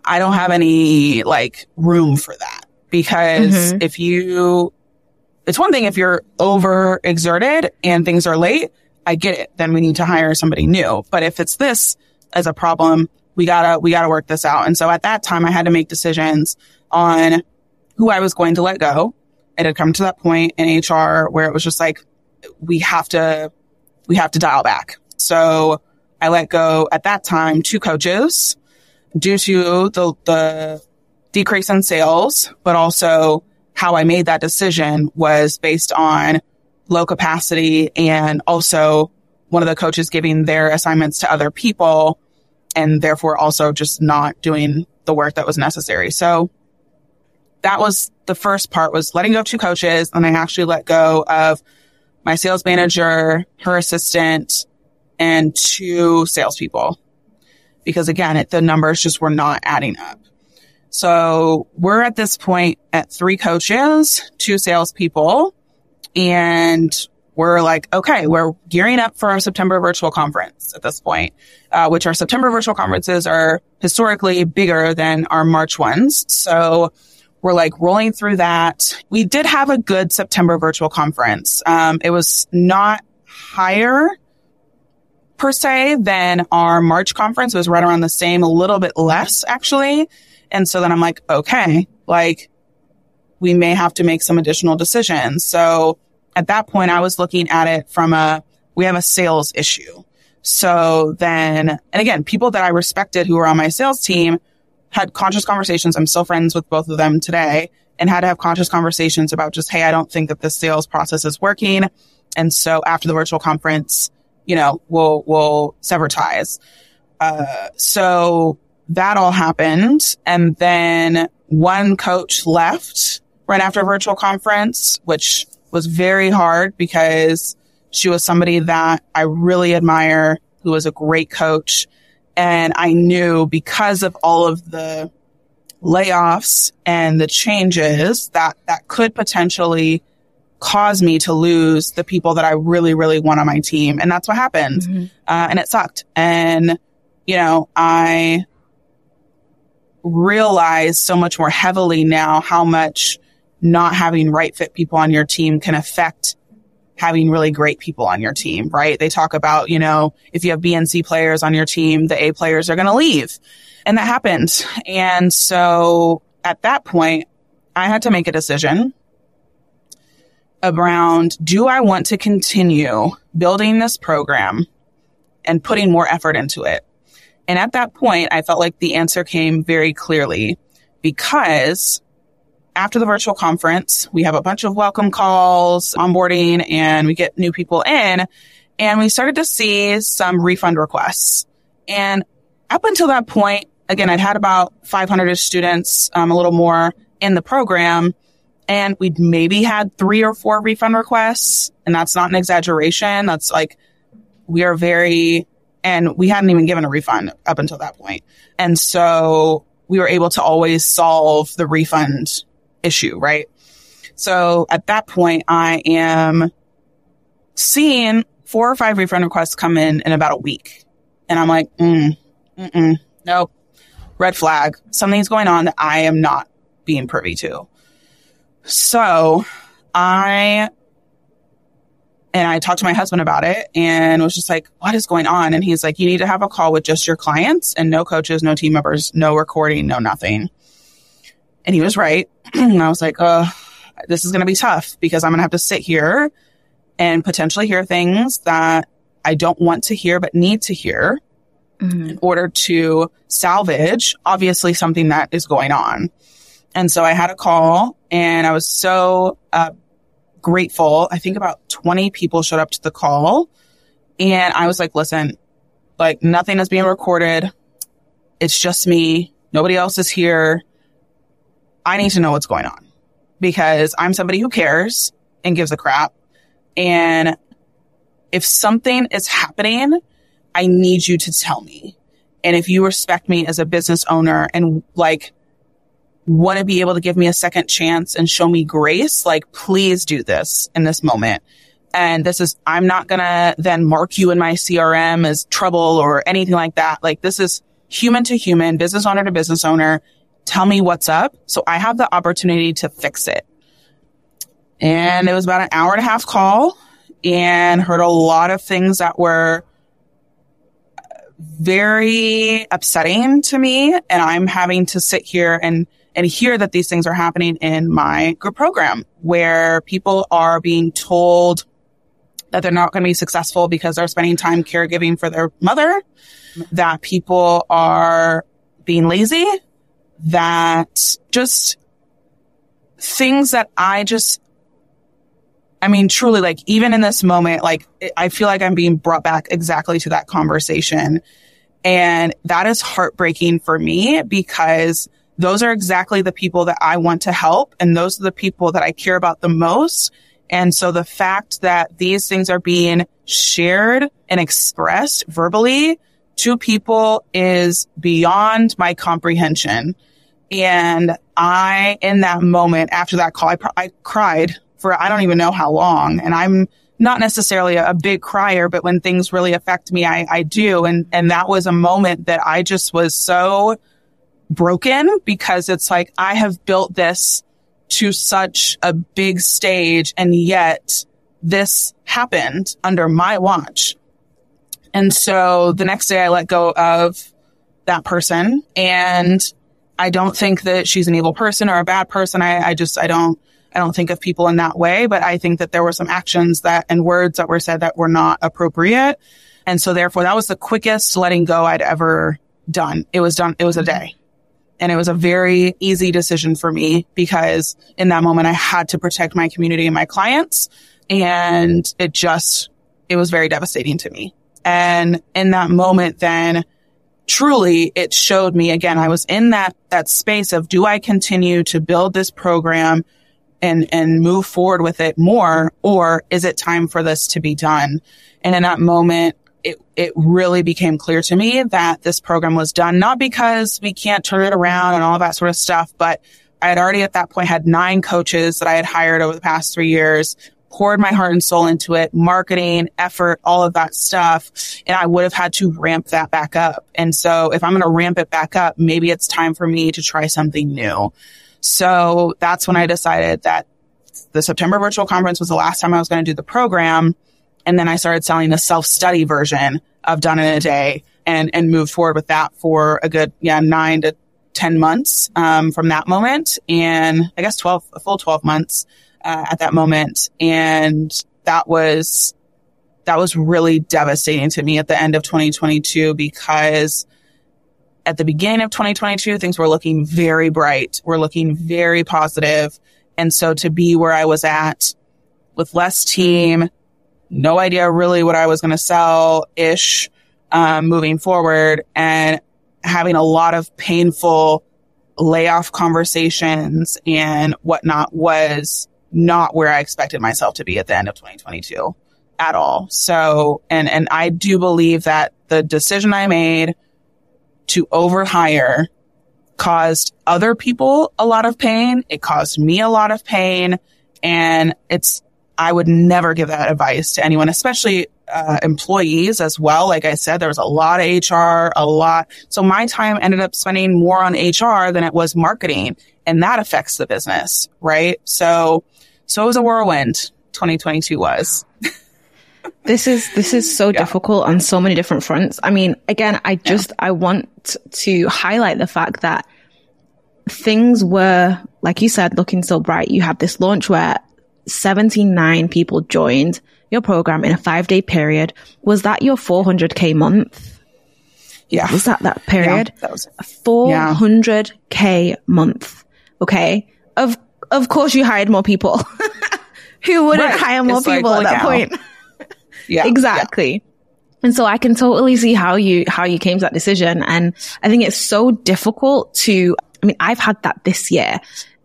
I don't have any like room for that because mm-hmm. if you, it's one thing if you're overexerted and things are late, I get it. Then we need to hire somebody new. But if it's this as a problem, we gotta, we gotta work this out. And so at that time, I had to make decisions on who I was going to let go. It had come to that point in HR where it was just like, we have to we have to dial back. So I let go at that time two coaches due to the, the decrease in sales, but also how I made that decision was based on low capacity and also one of the coaches giving their assignments to other people and therefore also just not doing the work that was necessary. So that was the first part was letting go of two coaches and I actually let go of my sales manager, her assistant, and two salespeople. Because again, it, the numbers just were not adding up. So we're at this point at three coaches, two salespeople, and we're like, okay, we're gearing up for our September virtual conference at this point, uh, which our September virtual conferences are historically bigger than our March ones. So we're like rolling through that. We did have a good September virtual conference. Um, it was not higher per se than our March conference. It was right around the same, a little bit less actually. And so then I'm like, okay, like we may have to make some additional decisions. So at that point, I was looking at it from a, we have a sales issue. So then, and again, people that I respected who were on my sales team had conscious conversations. I'm still friends with both of them today and had to have conscious conversations about just, Hey, I don't think that the sales process is working. And so after the virtual conference, you know, we'll, we'll sever ties. Uh, so that all happened. And then one coach left right after a virtual conference, which was very hard because she was somebody that I really admire, who was a great coach and I knew because of all of the layoffs and the changes that that could potentially cause me to lose the people that I really, really want on my team. And that's what happened. Mm-hmm. Uh, and it sucked. And, you know, I realize so much more heavily now how much not having right fit people on your team can affect having really great people on your team, right? They talk about, you know, if you have B and C players on your team, the A players are going to leave. And that happened. And so at that point, I had to make a decision around, do I want to continue building this program and putting more effort into it? And at that point, I felt like the answer came very clearly because after the virtual conference, we have a bunch of welcome calls, onboarding, and we get new people in. And we started to see some refund requests. And up until that point, again, I'd had about 500 students, um, a little more in the program. And we'd maybe had three or four refund requests. And that's not an exaggeration. That's like, we are very, and we hadn't even given a refund up until that point. And so we were able to always solve the refund issue, right? So at that point, I am seeing four or five refund requests come in in about a week. And I'm like, mm, mm nope, red flag. Something's going on that I am not being privy to. So I, and I talked to my husband about it and was just like, what is going on? And he's like, you need to have a call with just your clients and no coaches, no team members, no recording, no nothing. And he was right. and I was like, oh, this is going to be tough because I'm going to have to sit here and potentially hear things that I don't want to hear, but need to hear mm-hmm. in order to salvage obviously something that is going on. And so I had a call and I was so uh, grateful. I think about 20 people showed up to the call and I was like, listen, like nothing is being recorded. It's just me. Nobody else is here. I need to know what's going on because I'm somebody who cares and gives a crap. And if something is happening, I need you to tell me. And if you respect me as a business owner and like want to be able to give me a second chance and show me grace, like please do this in this moment. And this is, I'm not going to then mark you in my CRM as trouble or anything like that. Like this is human to human, business owner to business owner tell me what's up so I have the opportunity to fix it. And it was about an hour and a half call and heard a lot of things that were very upsetting to me. And I'm having to sit here and, and hear that these things are happening in my group program where people are being told that they're not going to be successful because they're spending time caregiving for their mother, that people are being lazy, that just things that I just, I mean, truly, like, even in this moment, like, I feel like I'm being brought back exactly to that conversation. And that is heartbreaking for me because those are exactly the people that I want to help. And those are the people that I care about the most. And so the fact that these things are being shared and expressed verbally to people is beyond my comprehension. And I, in that moment after that call, I, I cried for I don't even know how long. And I'm not necessarily a, a big crier, but when things really affect me, I, I do. And, and that was a moment that I just was so broken because it's like I have built this to such a big stage and yet this happened under my watch. And so the next day I let go of that person and I don't think that she's an evil person or a bad person. I, I just, I don't, I don't think of people in that way, but I think that there were some actions that and words that were said that were not appropriate. And so therefore that was the quickest letting go I'd ever done. It was done. It was a day and it was a very easy decision for me because in that moment I had to protect my community and my clients and it just, it was very devastating to me. And in that moment, then truly it showed me again, I was in that, that space of do I continue to build this program and, and move forward with it more or is it time for this to be done? And in that moment, it, it really became clear to me that this program was done, not because we can't turn it around and all that sort of stuff, but I had already at that point had nine coaches that I had hired over the past three years poured my heart and soul into it, marketing, effort, all of that stuff. And I would have had to ramp that back up. And so if I'm going to ramp it back up, maybe it's time for me to try something new. So that's when I decided that the September virtual conference was the last time I was going to do the program. And then I started selling the self study version of done in a day and, and moved forward with that for a good, yeah, nine to 10 months, um, from that moment. And I guess 12, a full 12 months uh, at that moment. And that was, that was really devastating to me at the end of 2022 because at the beginning of 2022, things were looking very bright. We're looking very positive. And so to be where I was at with less team, no idea really what I was going to sell ish, um, moving forward and having a lot of painful layoff conversations and whatnot was not where I expected myself to be at the end of 2022 at all. So, and, and I do believe that the decision I made to overhire caused other people a lot of pain. It caused me a lot of pain. And it's, I would never give that advice to anyone, especially uh, employees as well. Like I said, there was a lot of HR, a lot. So my time ended up spending more on HR than it was marketing and that affects the business, right? So, so it was a whirlwind 2022 was. this is this is so yeah. difficult on so many different fronts. I mean, again, I just yeah. I want to highlight the fact that things were like you said looking so bright. You had this launch where 79 people joined your program in a 5-day period. Was that your 400k month? Yeah. Was that that period? Yeah, that was 400k month. Okay. Of of course you hired more people. Who wouldn't right. hire more it's people like, at that point? Yeah. exactly. Yeah. And so I can totally see how you, how you came to that decision. And I think it's so difficult to, I mean, I've had that this year.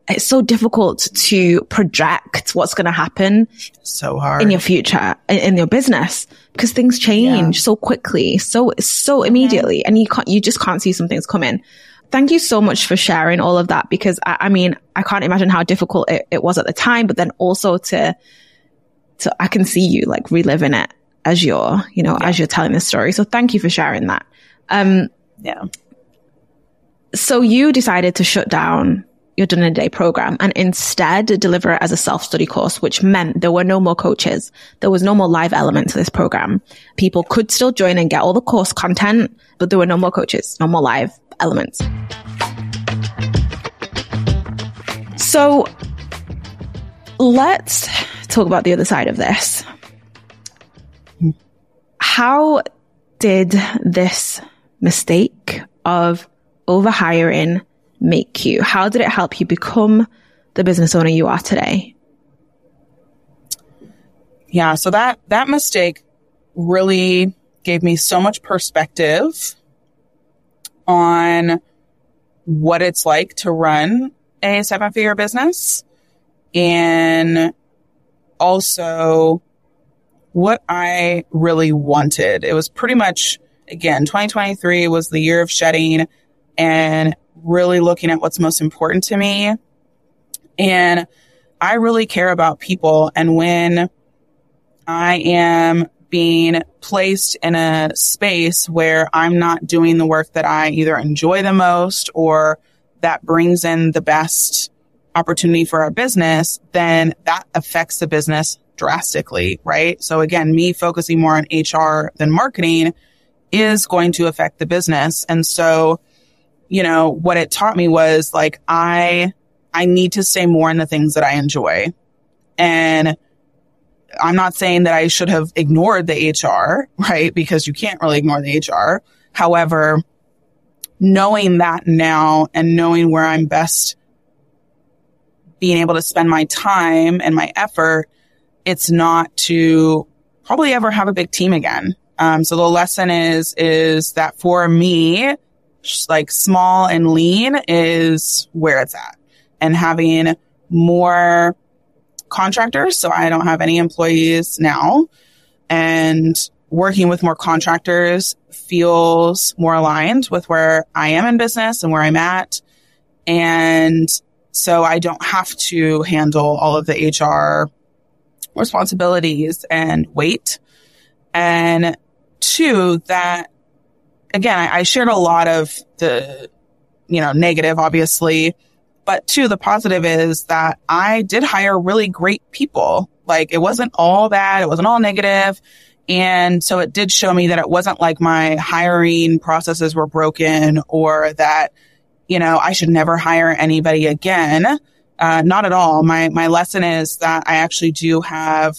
It's so difficult to project what's going to happen. So hard in your future, in, your business, because things change yeah. so quickly, so, so immediately. And you can't, you just can't see some things coming. Thank you so much for sharing all of that because I, I mean, I can't imagine how difficult it, it was at the time, but then also to, so I can see you like reliving it as you're, you know, yeah. as you're telling this story. So thank you for sharing that. Um, yeah. So you decided to shut down your done in a day program and instead deliver it as a self study course, which meant there were no more coaches. There was no more live element to this program. People could still join and get all the course content, but there were no more coaches, no more live elements. So let's talk about the other side of this. How did this mistake of overhiring make you? How did it help you become the business owner you are today? Yeah, so that that mistake really gave me so much perspective on what it's like to run a seven figure business and also what I really wanted. It was pretty much, again, 2023 was the year of shedding and really looking at what's most important to me. And I really care about people. And when I am being placed in a space where I'm not doing the work that I either enjoy the most or that brings in the best opportunity for our business, then that affects the business drastically, right? So again, me focusing more on HR than marketing is going to affect the business. And so, you know, what it taught me was like, I, I need to stay more in the things that I enjoy. And I'm not saying that I should have ignored the HR, right? Because you can't really ignore the HR. However, knowing that now and knowing where I'm best being able to spend my time and my effort, it's not to probably ever have a big team again. Um, so the lesson is, is that for me, like small and lean is where it's at and having more contractors. So I don't have any employees now and working with more contractors feels more aligned with where I am in business and where I'm at. And so I don't have to handle all of the HR responsibilities and weight. And two, that again, I, I shared a lot of the, you know, negative, obviously, but two, the positive is that I did hire really great people. Like it wasn't all bad. It wasn't all negative. And so it did show me that it wasn't like my hiring processes were broken or that you know, I should never hire anybody again. Uh, not at all. My, my lesson is that I actually do have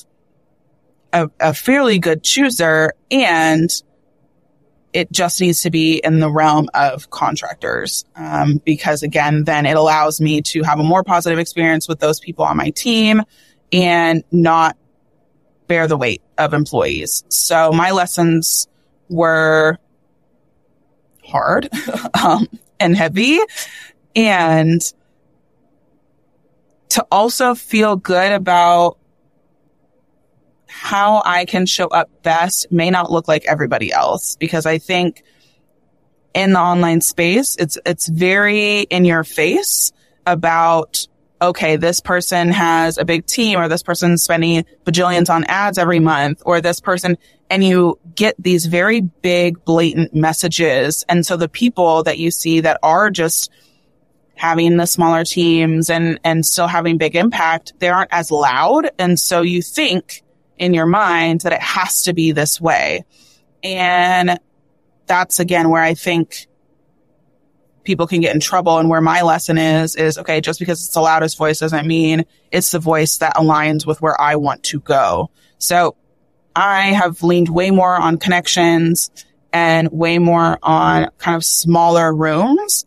a, a fairly good chooser and it just needs to be in the realm of contractors. Um, because again, then it allows me to have a more positive experience with those people on my team and not bear the weight of employees. So my lessons were hard. um, and heavy and to also feel good about how I can show up best may not look like everybody else because I think in the online space, it's, it's very in your face about, okay, this person has a big team or this person's spending bajillions on ads every month or this person, and you get these very big, blatant messages. And so the people that you see that are just having the smaller teams and, and still having big impact, they aren't as loud. And so you think in your mind that it has to be this way. And that's again where I think people can get in trouble and where my lesson is, is okay, just because it's the loudest voice doesn't mean it's the voice that aligns with where I want to go. So I have leaned way more on connections and way more on kind of smaller rooms,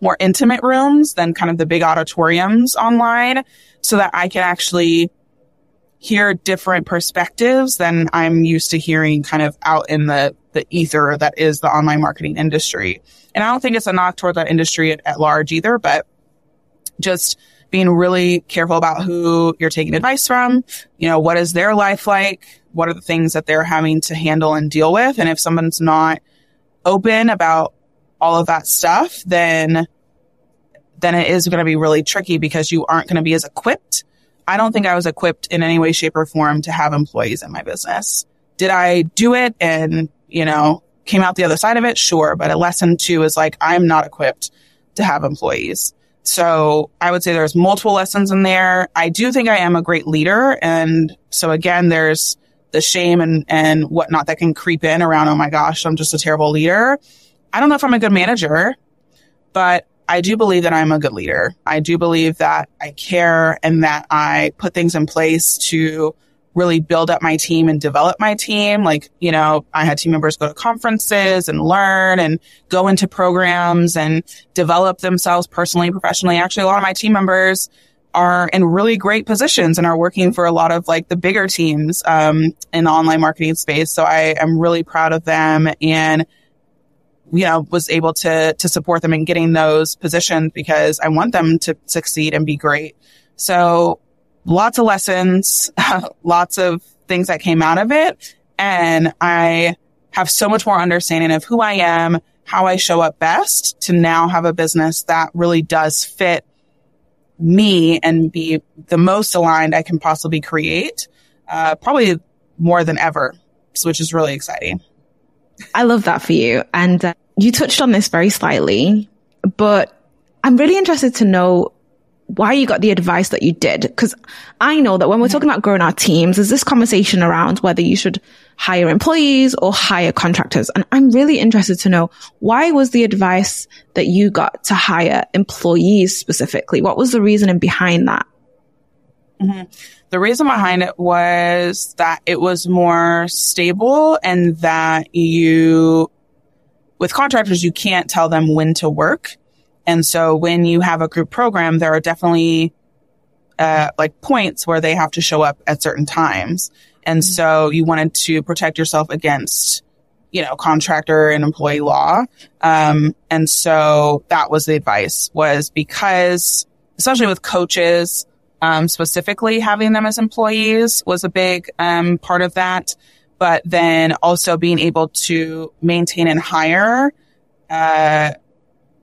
more intimate rooms than kind of the big auditoriums online so that I can actually hear different perspectives than I'm used to hearing kind of out in the, the ether that is the online marketing industry. And I don't think it's a knock toward that industry at, at large either, but just being really careful about who you're taking advice from. You know, what is their life like? What are the things that they're having to handle and deal with? And if someone's not open about all of that stuff, then, then it is going to be really tricky because you aren't going to be as equipped I don't think I was equipped in any way, shape or form to have employees in my business. Did I do it and, you know, came out the other side of it? Sure. But a lesson two is like, I'm not equipped to have employees. So I would say there's multiple lessons in there. I do think I am a great leader. And so again, there's the shame and, and whatnot that can creep in around, oh my gosh, I'm just a terrible leader. I don't know if I'm a good manager, but I do believe that I'm a good leader. I do believe that I care and that I put things in place to really build up my team and develop my team. Like, you know, I had team members go to conferences and learn and go into programs and develop themselves personally, professionally. Actually, a lot of my team members are in really great positions and are working for a lot of like the bigger teams, um, in the online marketing space. So I am really proud of them and you know, was able to, to support them in getting those positions because I want them to succeed and be great. So lots of lessons, lots of things that came out of it. And I have so much more understanding of who I am, how I show up best to now have a business that really does fit me and be the most aligned I can possibly create, uh, probably more than ever, which is really exciting. I love that for you. And uh, you touched on this very slightly, but I'm really interested to know why you got the advice that you did. Cause I know that when we're talking about growing our teams, there's this conversation around whether you should hire employees or hire contractors. And I'm really interested to know why was the advice that you got to hire employees specifically? What was the reasoning behind that? Mm-hmm. The reason behind it was that it was more stable and that you, with contractors, you can't tell them when to work. And so when you have a group program, there are definitely uh, like points where they have to show up at certain times. And mm-hmm. so you wanted to protect yourself against, you know, contractor and employee law. Um, and so that was the advice was because, especially with coaches, um, specifically having them as employees was a big um, part of that. But then also being able to maintain and hire uh,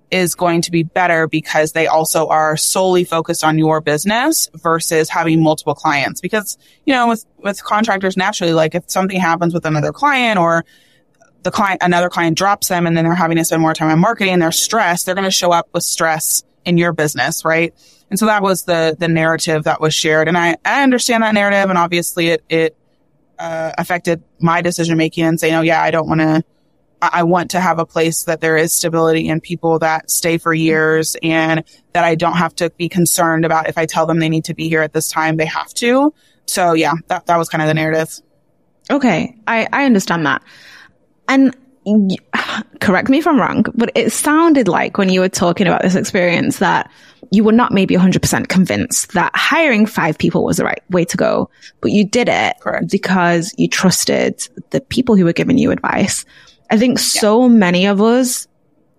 is going to be better because they also are solely focused on your business versus having multiple clients. Because you know, with with contractors, naturally, like if something happens with another client or the client, another client drops them and then they're having to spend more time on marketing, they're stressed, they're going to show up with stress in your business, right? And so that was the, the narrative that was shared. And I, I understand that narrative. And obviously it, it, uh, affected my decision making and saying, Oh yeah, I don't want to, I want to have a place that there is stability and people that stay for years and that I don't have to be concerned about if I tell them they need to be here at this time, they have to. So yeah, that, that was kind of the narrative. Okay. I, I understand that. And correct me if I'm wrong, but it sounded like when you were talking about this experience that you were not maybe 100% convinced that hiring five people was the right way to go, but you did it correct. because you trusted the people who were giving you advice. I think yeah. so many of us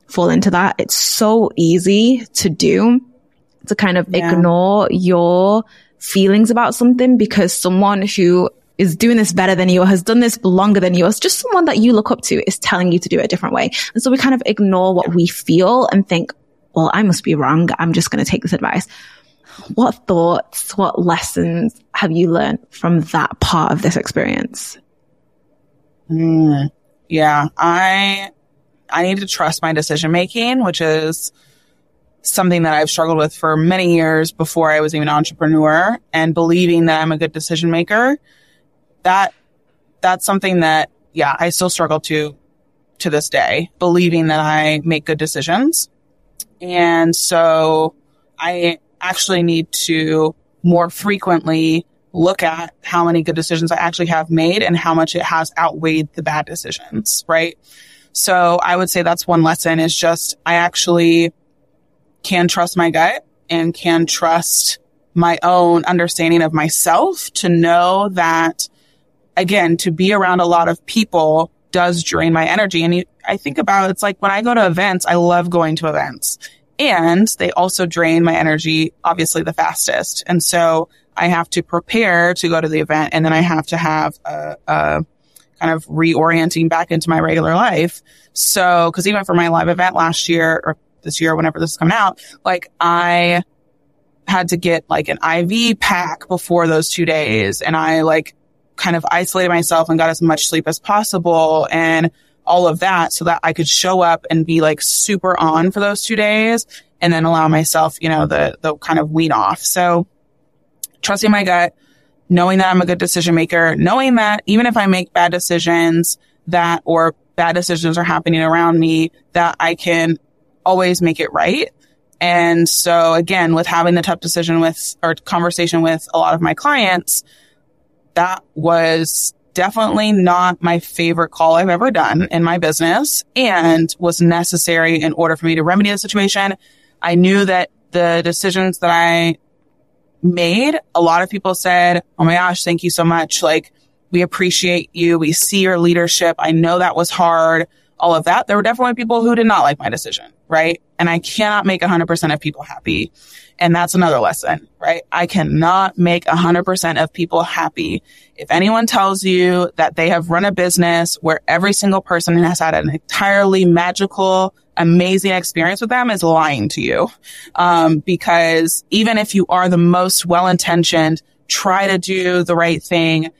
fall into that. It's so easy to do to kind of yeah. ignore your feelings about something because someone who is doing this better than you or has done this longer than you or just someone that you look up to is telling you to do it a different way. And so we kind of ignore what we feel and think, well, I must be wrong. I'm just going to take this advice. What thoughts, what lessons have you learned from that part of this experience? Mm, yeah, I, I need to trust my decision making, which is something that I've struggled with for many years before I was even an entrepreneur and believing that I'm a good decision maker. That, that's something that, yeah, I still struggle to, to this day, believing that I make good decisions. And so I actually need to more frequently look at how many good decisions I actually have made and how much it has outweighed the bad decisions, right? So I would say that's one lesson is just I actually can trust my gut and can trust my own understanding of myself to know that again, to be around a lot of people does drain my energy. And you, I think about it's like when I go to events, I love going to events and they also drain my energy, obviously the fastest. And so I have to prepare to go to the event and then I have to have a, a kind of reorienting back into my regular life. So, cause even for my live event last year or this year, whenever this is coming out, like I had to get like an IV pack before those two days. And I like kind of isolated myself and got as much sleep as possible and all of that so that I could show up and be like super on for those two days and then allow myself, you know, the, the kind of wean off. So trusting my gut, knowing that I'm a good decision maker, knowing that even if I make bad decisions that or bad decisions are happening around me, that I can always make it right. And so again, with having the tough decision with or conversation with a lot of my clients, that was definitely not my favorite call I've ever done in my business and was necessary in order for me to remedy the situation. I knew that the decisions that I made, a lot of people said, Oh my gosh, thank you so much. Like we appreciate you. We see your leadership. I know that was hard all of that. There were definitely people who did not like my decision, right? And I cannot make 100% of people happy. And that's another lesson, right? I cannot make 100% of people happy. If anyone tells you that they have run a business where every single person has had an entirely magical, amazing experience with them is lying to you. Um, because even if you are the most well-intentioned, try to do the right thing,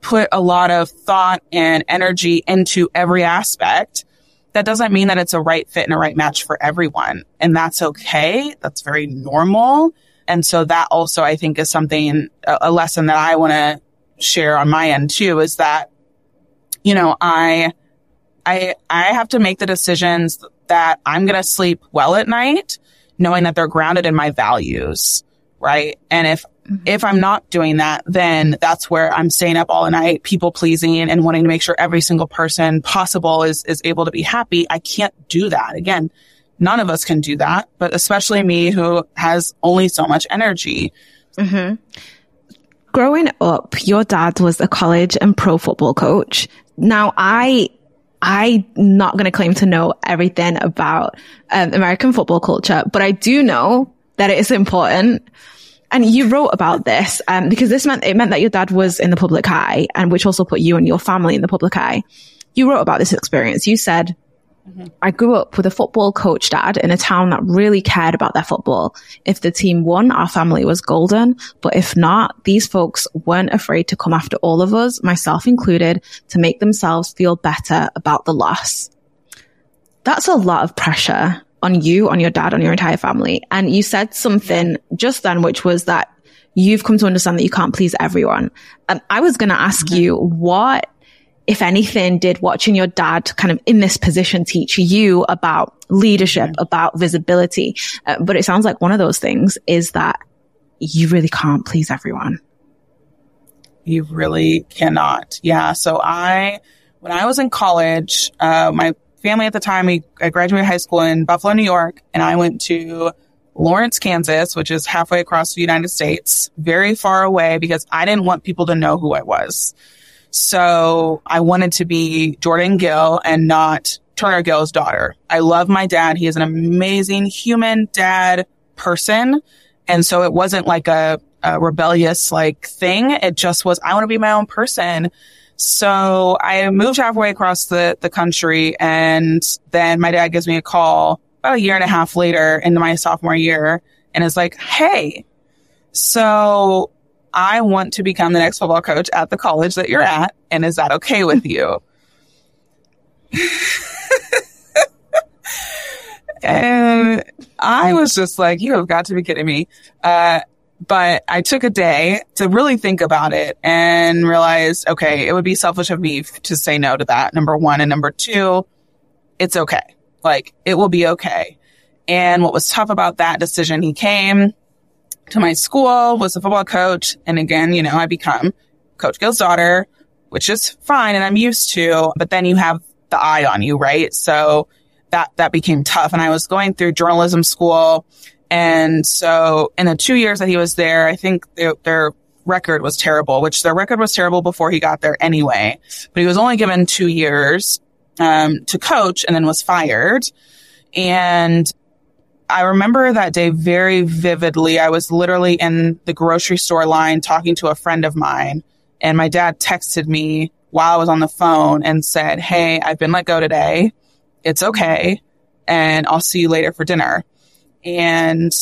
put a lot of thought and energy into every aspect, that doesn't mean that it's a right fit and a right match for everyone. And that's okay. That's very normal. And so that also, I think, is something, a lesson that I want to share on my end too, is that, you know, I, I, I have to make the decisions that I'm going to sleep well at night, knowing that they're grounded in my values. Right. And if Mm-hmm. If I'm not doing that, then that's where I'm staying up all night, people pleasing and wanting to make sure every single person possible is, is able to be happy. I can't do that. Again, none of us can do that, but especially me who has only so much energy. Mm-hmm. Growing up, your dad was a college and pro football coach. Now I I'm not going to claim to know everything about um, American football culture, but I do know that it is important and you wrote about this um, because this meant it meant that your dad was in the public eye, and which also put you and your family in the public eye. You wrote about this experience. You said, mm-hmm. "I grew up with a football coach dad in a town that really cared about their football. If the team won, our family was golden, but if not, these folks weren't afraid to come after all of us, myself included, to make themselves feel better about the loss." That's a lot of pressure on you, on your dad, on your entire family. And you said something just then, which was that you've come to understand that you can't please everyone. Um, I was going to ask mm-hmm. you what, if anything, did watching your dad kind of in this position teach you about leadership, mm-hmm. about visibility? Uh, but it sounds like one of those things is that you really can't please everyone. You really cannot. Yeah. So I, when I was in college, uh, my family at the time, we, I graduated high school in Buffalo, New York, and I went to Lawrence, Kansas, which is halfway across the United States, very far away because I didn't want people to know who I was. So I wanted to be Jordan Gill and not Turner Gill's daughter. I love my dad. He is an amazing human dad person. And so it wasn't like a, a rebellious like thing. It just was, I want to be my own person. So I moved halfway across the, the country and then my dad gives me a call about a year and a half later into my sophomore year and is like, Hey, so I want to become the next football coach at the college that you're at. And is that okay with you? and I was just like, you have got to be kidding me. Uh, but I took a day to really think about it and realized, okay, it would be selfish of me to say no to that. Number one. And number two, it's okay. Like it will be okay. And what was tough about that decision, he came to my school, was a football coach. And again, you know, I become Coach Gill's daughter, which is fine and I'm used to, but then you have the eye on you, right? So that, that became tough. And I was going through journalism school and so in the two years that he was there, I think their, their record was terrible, which their record was terrible before he got there anyway. But he was only given two years um, to coach and then was fired. And I remember that day very vividly. I was literally in the grocery store line talking to a friend of mine, and my dad texted me while I was on the phone and said, Hey, I've been let go today. It's okay. And I'll see you later for dinner. And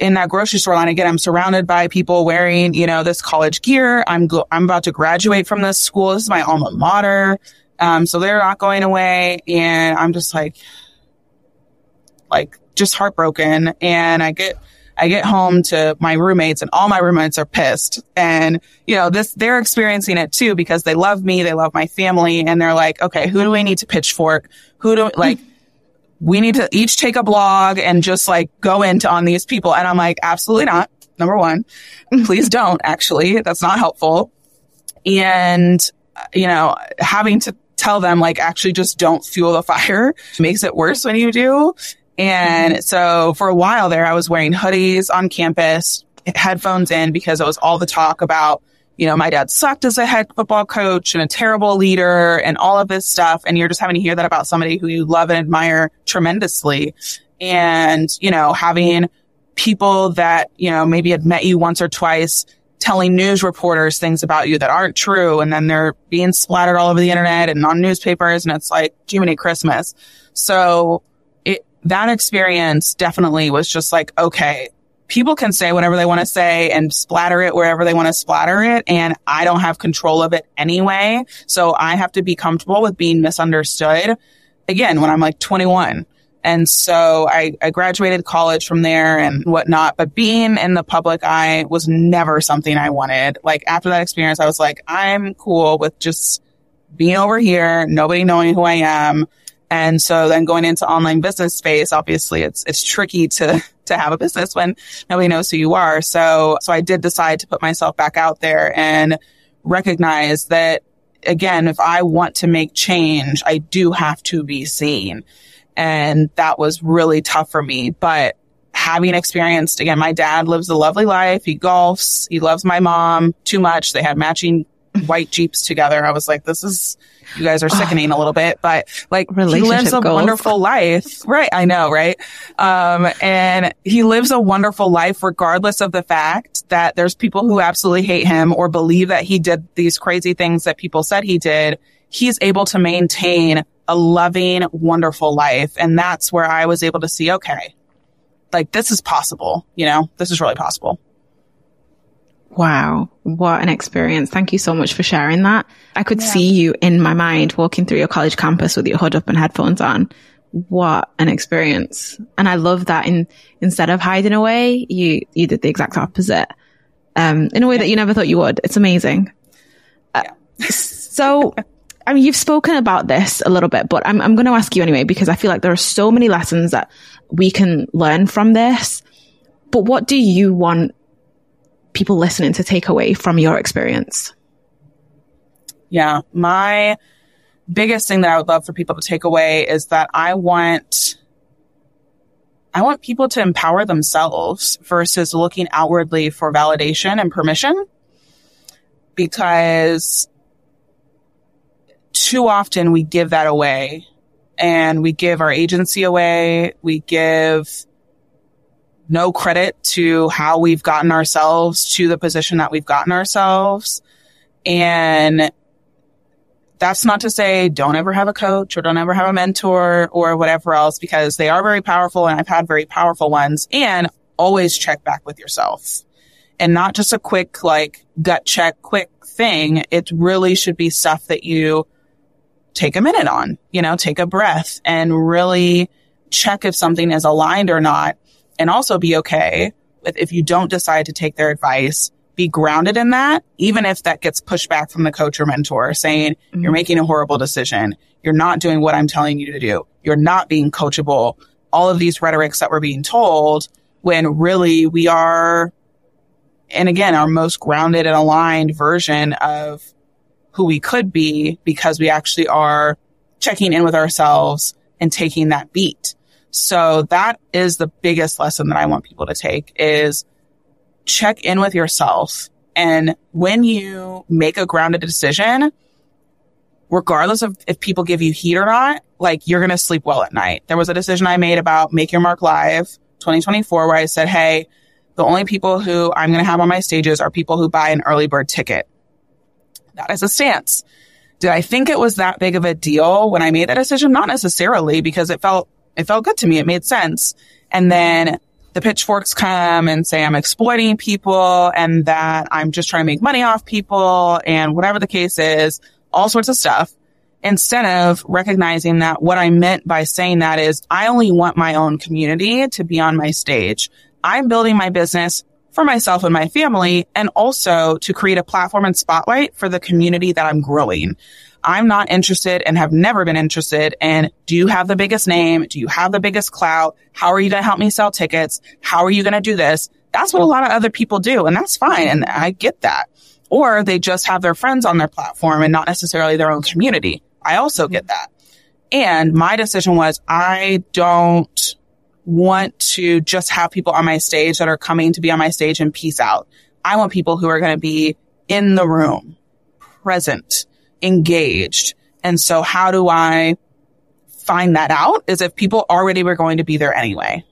in that grocery store line again, I'm surrounded by people wearing, you know, this college gear. I'm go- I'm about to graduate from this school. This is my alma mater. Um, so they're not going away, and I'm just like, like just heartbroken. And I get I get home to my roommates, and all my roommates are pissed. And you know, this they're experiencing it too because they love me, they love my family, and they're like, okay, who do we need to pitchfork? Who do like? We need to each take a blog and just like go into on these people. And I'm like, absolutely not. Number one, please don't actually. That's not helpful. And, you know, having to tell them like actually just don't fuel the fire makes it worse when you do. And mm-hmm. so for a while there, I was wearing hoodies on campus, headphones in because it was all the talk about you know, my dad sucked as a head football coach and a terrible leader and all of this stuff. And you're just having to hear that about somebody who you love and admire tremendously. And, you know, having people that, you know, maybe had met you once or twice telling news reporters things about you that aren't true. And then they're being splattered all over the internet and on newspapers. And it's like, Jiminy Christmas. So it, that experience definitely was just like, okay, people can say whatever they want to say and splatter it wherever they want to splatter it. And I don't have control of it anyway. So I have to be comfortable with being misunderstood again when I'm like 21. And so I, I graduated college from there and whatnot, but being in the public eye was never something I wanted. Like after that experience, I was like, I'm cool with just being over here, nobody knowing who I am. And so then going into online business space, obviously it's, it's tricky to, to have a business when nobody knows who you are. So, so I did decide to put myself back out there and recognize that again, if I want to make change, I do have to be seen. And that was really tough for me, but having experienced again, my dad lives a lovely life. He golfs. He loves my mom too much. They had matching white Jeeps together. I was like, this is, you guys are sickening oh, a little bit, but like he lives a goals. wonderful life. Right. I know. Right. Um, and he lives a wonderful life regardless of the fact that there's people who absolutely hate him or believe that he did these crazy things that people said he did. He's able to maintain a loving, wonderful life. And that's where I was able to see, okay, like this is possible. You know, this is really possible. Wow. What an experience. Thank you so much for sharing that. I could yeah. see you in my mind walking through your college campus with your hood up and headphones on. What an experience. And I love that in, instead of hiding away, you, you did the exact opposite. Um, in a way yeah. that you never thought you would. It's amazing. Uh, so, I mean, you've spoken about this a little bit, but I'm, I'm going to ask you anyway, because I feel like there are so many lessons that we can learn from this. But what do you want people listening to take away from your experience? Yeah, my biggest thing that I would love for people to take away is that I want I want people to empower themselves versus looking outwardly for validation and permission because too often we give that away and we give our agency away. We give no credit to how we've gotten ourselves to the position that we've gotten ourselves. And that's not to say don't ever have a coach or don't ever have a mentor or whatever else because they are very powerful and I've had very powerful ones and always check back with yourself and not just a quick like gut check, quick thing. It really should be stuff that you take a minute on, you know, take a breath and really check if something is aligned or not and also be okay with if you don't decide to take their advice, be grounded in that, even if that gets pushed back from the coach or mentor saying mm-hmm. you're making a horrible decision. You're not doing what I'm telling you to do. You're not being coachable. All of these rhetorics that we're being told when really we are, and again, our most grounded and aligned version of who we could be because we actually are checking in with ourselves and taking that beat. So that is the biggest lesson that I want people to take is check in with yourself. And when you make a grounded decision, regardless of if people give you heat or not, like you're going to sleep well at night. There was a decision I made about Make Your Mark Live 2024 where I said, Hey, the only people who I'm going to have on my stages are people who buy an early bird ticket. That is a stance. Did I think it was that big of a deal when I made that decision? Not necessarily because it felt it felt good to me. It made sense. And then the pitchforks come and say I'm exploiting people and that I'm just trying to make money off people and whatever the case is, all sorts of stuff. Instead of recognizing that what I meant by saying that is I only want my own community to be on my stage. I'm building my business for myself and my family and also to create a platform and spotlight for the community that I'm growing. I'm not interested and have never been interested in do you have the biggest name? Do you have the biggest clout? How are you going to help me sell tickets? How are you going to do this? That's what a lot of other people do. And that's fine. And I get that. Or they just have their friends on their platform and not necessarily their own community. I also get that. And my decision was I don't want to just have people on my stage that are coming to be on my stage and peace out. I want people who are going to be in the room, present, engaged. And so how do I find that out is if people already were going to be there anyway.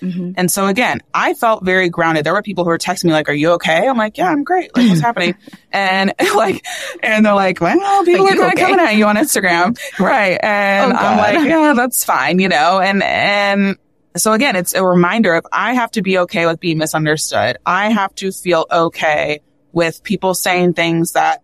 Mm-hmm. And so again, I felt very grounded. There were people who were texting me like, are you okay? I'm like, yeah, I'm great. Like, what's happening? And like, and they're like, well, people are, are kind of coming at you on Instagram. Right. And oh, I'm like, yeah, that's fine, you know, and, and so again, it's a reminder of I have to be okay with being misunderstood. I have to feel okay with people saying things that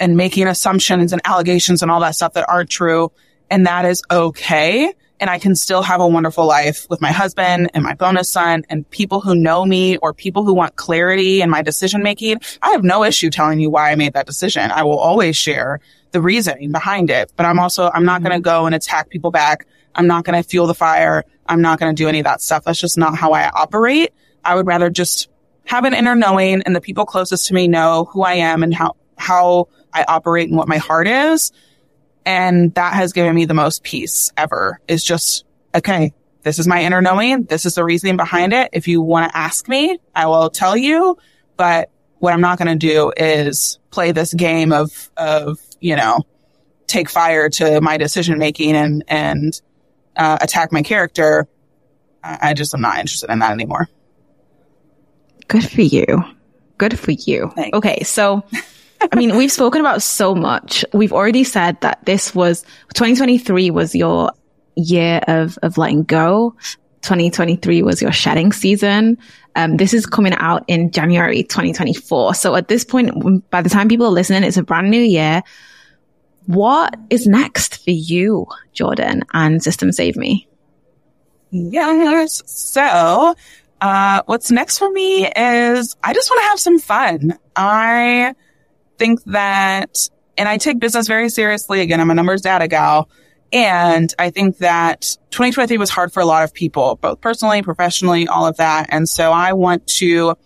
and making assumptions and allegations and all that stuff that aren't true. And that is okay. And I can still have a wonderful life with my husband and my bonus son and people who know me or people who want clarity in my decision making. I have no issue telling you why I made that decision. I will always share the reasoning behind it, but I'm also, I'm not mm-hmm. going to go and attack people back. I'm not going to fuel the fire. I'm not going to do any of that stuff. That's just not how I operate. I would rather just have an inner knowing and the people closest to me know who I am and how, how I operate and what my heart is. And that has given me the most peace ever is just, okay, this is my inner knowing. This is the reasoning behind it. If you want to ask me, I will tell you. But what I'm not going to do is play this game of, of, you know, take fire to my decision making and, and, uh, attack my character. I, I just am not interested in that anymore. Good for you. Good for you. Thanks. Okay. So I mean, we've spoken about so much. We've already said that this was 2023 was your year of, of letting go. 2023 was your shedding season. Um, this is coming out in January 2024. So at this point, by the time people are listening, it's a brand new year. What is next for you, Jordan and Systems Saved Me? Yes. So, uh, what's next for me is I just want to have some fun. I think that, and I take business very seriously. Again, I'm a numbers data gal. And I think that 2023 was hard for a lot of people, both personally, professionally, all of that. And so I want to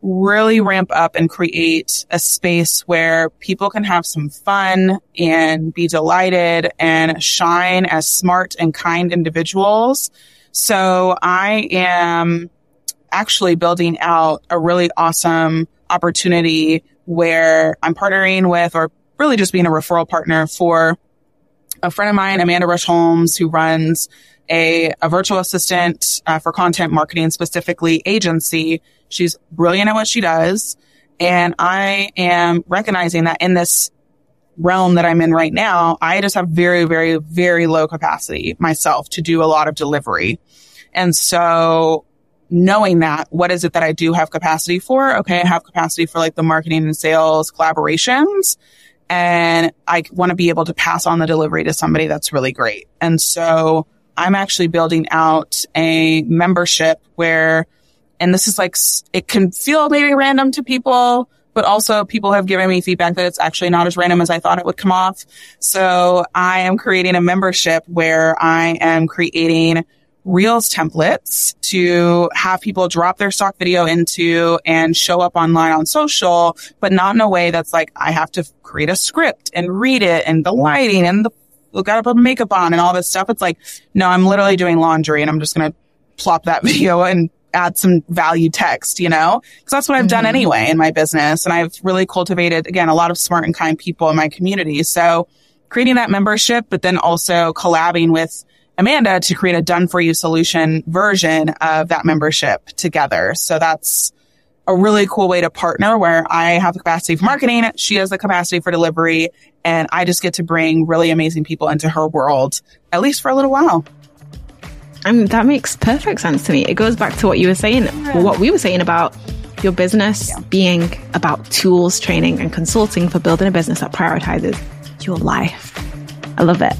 really ramp up and create a space where people can have some fun and be delighted and shine as smart and kind individuals. So I am actually building out a really awesome opportunity where I'm partnering with or really just being a referral partner for a friend of mine, Amanda Rush Holmes, who runs a, a virtual assistant uh, for content marketing, specifically agency. She's brilliant at what she does. And I am recognizing that in this realm that I'm in right now, I just have very, very, very low capacity myself to do a lot of delivery. And so knowing that, what is it that I do have capacity for? Okay. I have capacity for like the marketing and sales collaborations and I want to be able to pass on the delivery to somebody that's really great. And so I'm actually building out a membership where, and this is like, it can feel maybe random to people, but also people have given me feedback that it's actually not as random as I thought it would come off. So I am creating a membership where I am creating Reels templates to have people drop their stock video into and show up online on social, but not in a way that's like, I have to create a script and read it and the lighting and the got to put makeup on and all this stuff. It's like, no, I'm literally doing laundry and I'm just going to plop that video and add some value text, you know, because that's what I've mm-hmm. done anyway in my business. And I've really cultivated, again, a lot of smart and kind people in my community. So creating that membership, but then also collabing with Amanda to create a done for you solution version of that membership together. So that's a really cool way to partner where I have the capacity for marketing. She has the capacity for delivery and I just get to bring really amazing people into her world, at least for a little while. And that makes perfect sense to me. It goes back to what you were saying, yeah. what we were saying about your business yeah. being about tools, training, and consulting for building a business that prioritizes your life. I love it.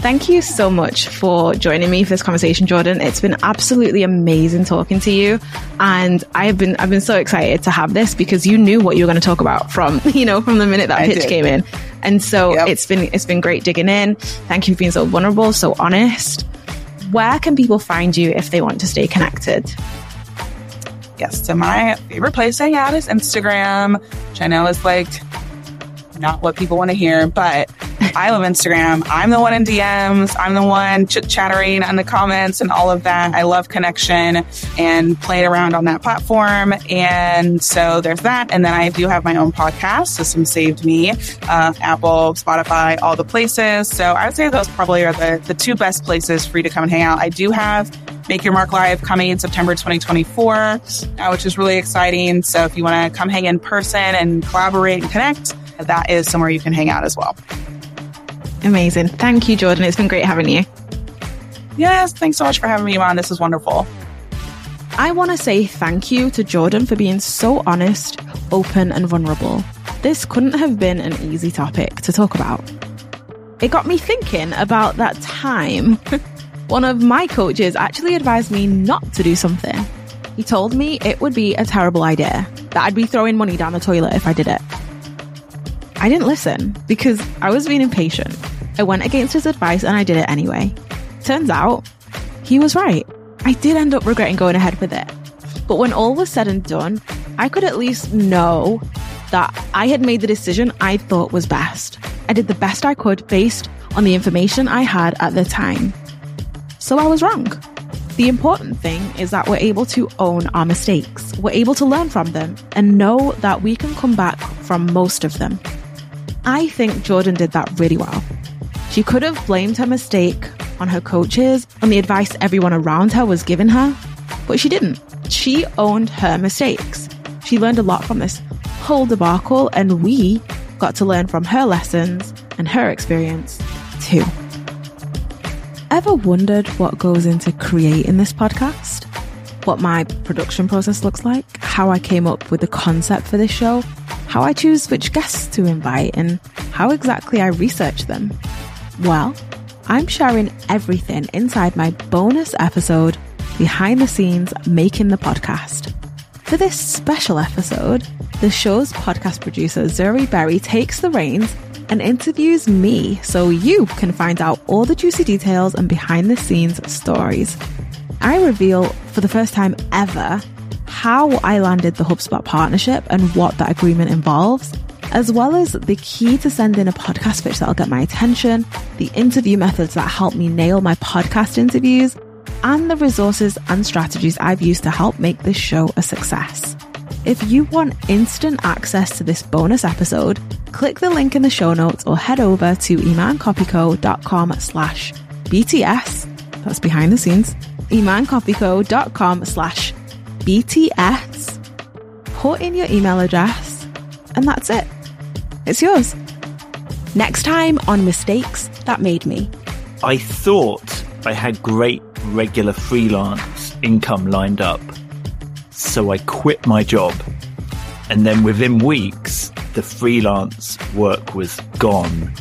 Thank you so much for joining me for this conversation, Jordan. It's been absolutely amazing talking to you. And I've been, I've been so excited to have this because you knew what you were going to talk about from, you know, from the minute that I pitch did. came in. And so yep. it's been, it's been great digging in. Thank you for being so vulnerable, so honest. Where can people find you if they want to stay connected? Yes. So my favorite place to hang out is Instagram, which I know is like not what people want to hear, but I love Instagram. I'm the one in DMs. I'm the one chit chattering in the comments and all of that. I love connection and playing around on that platform. And so there's that. And then I do have my own podcast, Systems Saved Me, uh, Apple, Spotify, all the places. So I would say those probably are the, the two best places for you to come and hang out. I do have Make Your Mark Live coming in September 2024, uh, which is really exciting. So if you want to come hang in person and collaborate and connect, that is somewhere you can hang out as well. Amazing. Thank you, Jordan. It's been great having you. Yes, thanks so much for having me on. This is wonderful. I want to say thank you to Jordan for being so honest, open, and vulnerable. This couldn't have been an easy topic to talk about. It got me thinking about that time one of my coaches actually advised me not to do something. He told me it would be a terrible idea, that I'd be throwing money down the toilet if I did it. I didn't listen because I was being impatient. I went against his advice and I did it anyway. Turns out, he was right. I did end up regretting going ahead with it. But when all was said and done, I could at least know that I had made the decision I thought was best. I did the best I could based on the information I had at the time. So I was wrong. The important thing is that we're able to own our mistakes. We're able to learn from them and know that we can come back from most of them. I think Jordan did that really well. She could have blamed her mistake on her coaches, on the advice everyone around her was giving her, but she didn't. She owned her mistakes. She learned a lot from this whole debacle, and we got to learn from her lessons and her experience too. Ever wondered what goes into creating this podcast? What my production process looks like? How I came up with the concept for this show? How I choose which guests to invite, and how exactly I research them. Well, I'm sharing everything inside my bonus episode, Behind the Scenes Making the Podcast. For this special episode, the show's podcast producer, Zuri Berry, takes the reins and interviews me so you can find out all the juicy details and behind the scenes stories. I reveal for the first time ever how I landed the HubSpot partnership and what that agreement involves, as well as the key to sending a podcast pitch that'll get my attention, the interview methods that help me nail my podcast interviews, and the resources and strategies I've used to help make this show a success. If you want instant access to this bonus episode, click the link in the show notes or head over to emancopyco.com slash BTS. That's behind the scenes. emancopyco.com slash BTS. Put in your email address and that's it. It's yours. Next time on Mistakes That Made Me. I thought I had great regular freelance income lined up. So I quit my job. And then within weeks, the freelance work was gone.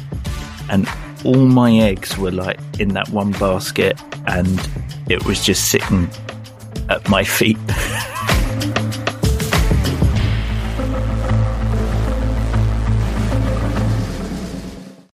And all my eggs were like in that one basket. And it was just sitting at my feet.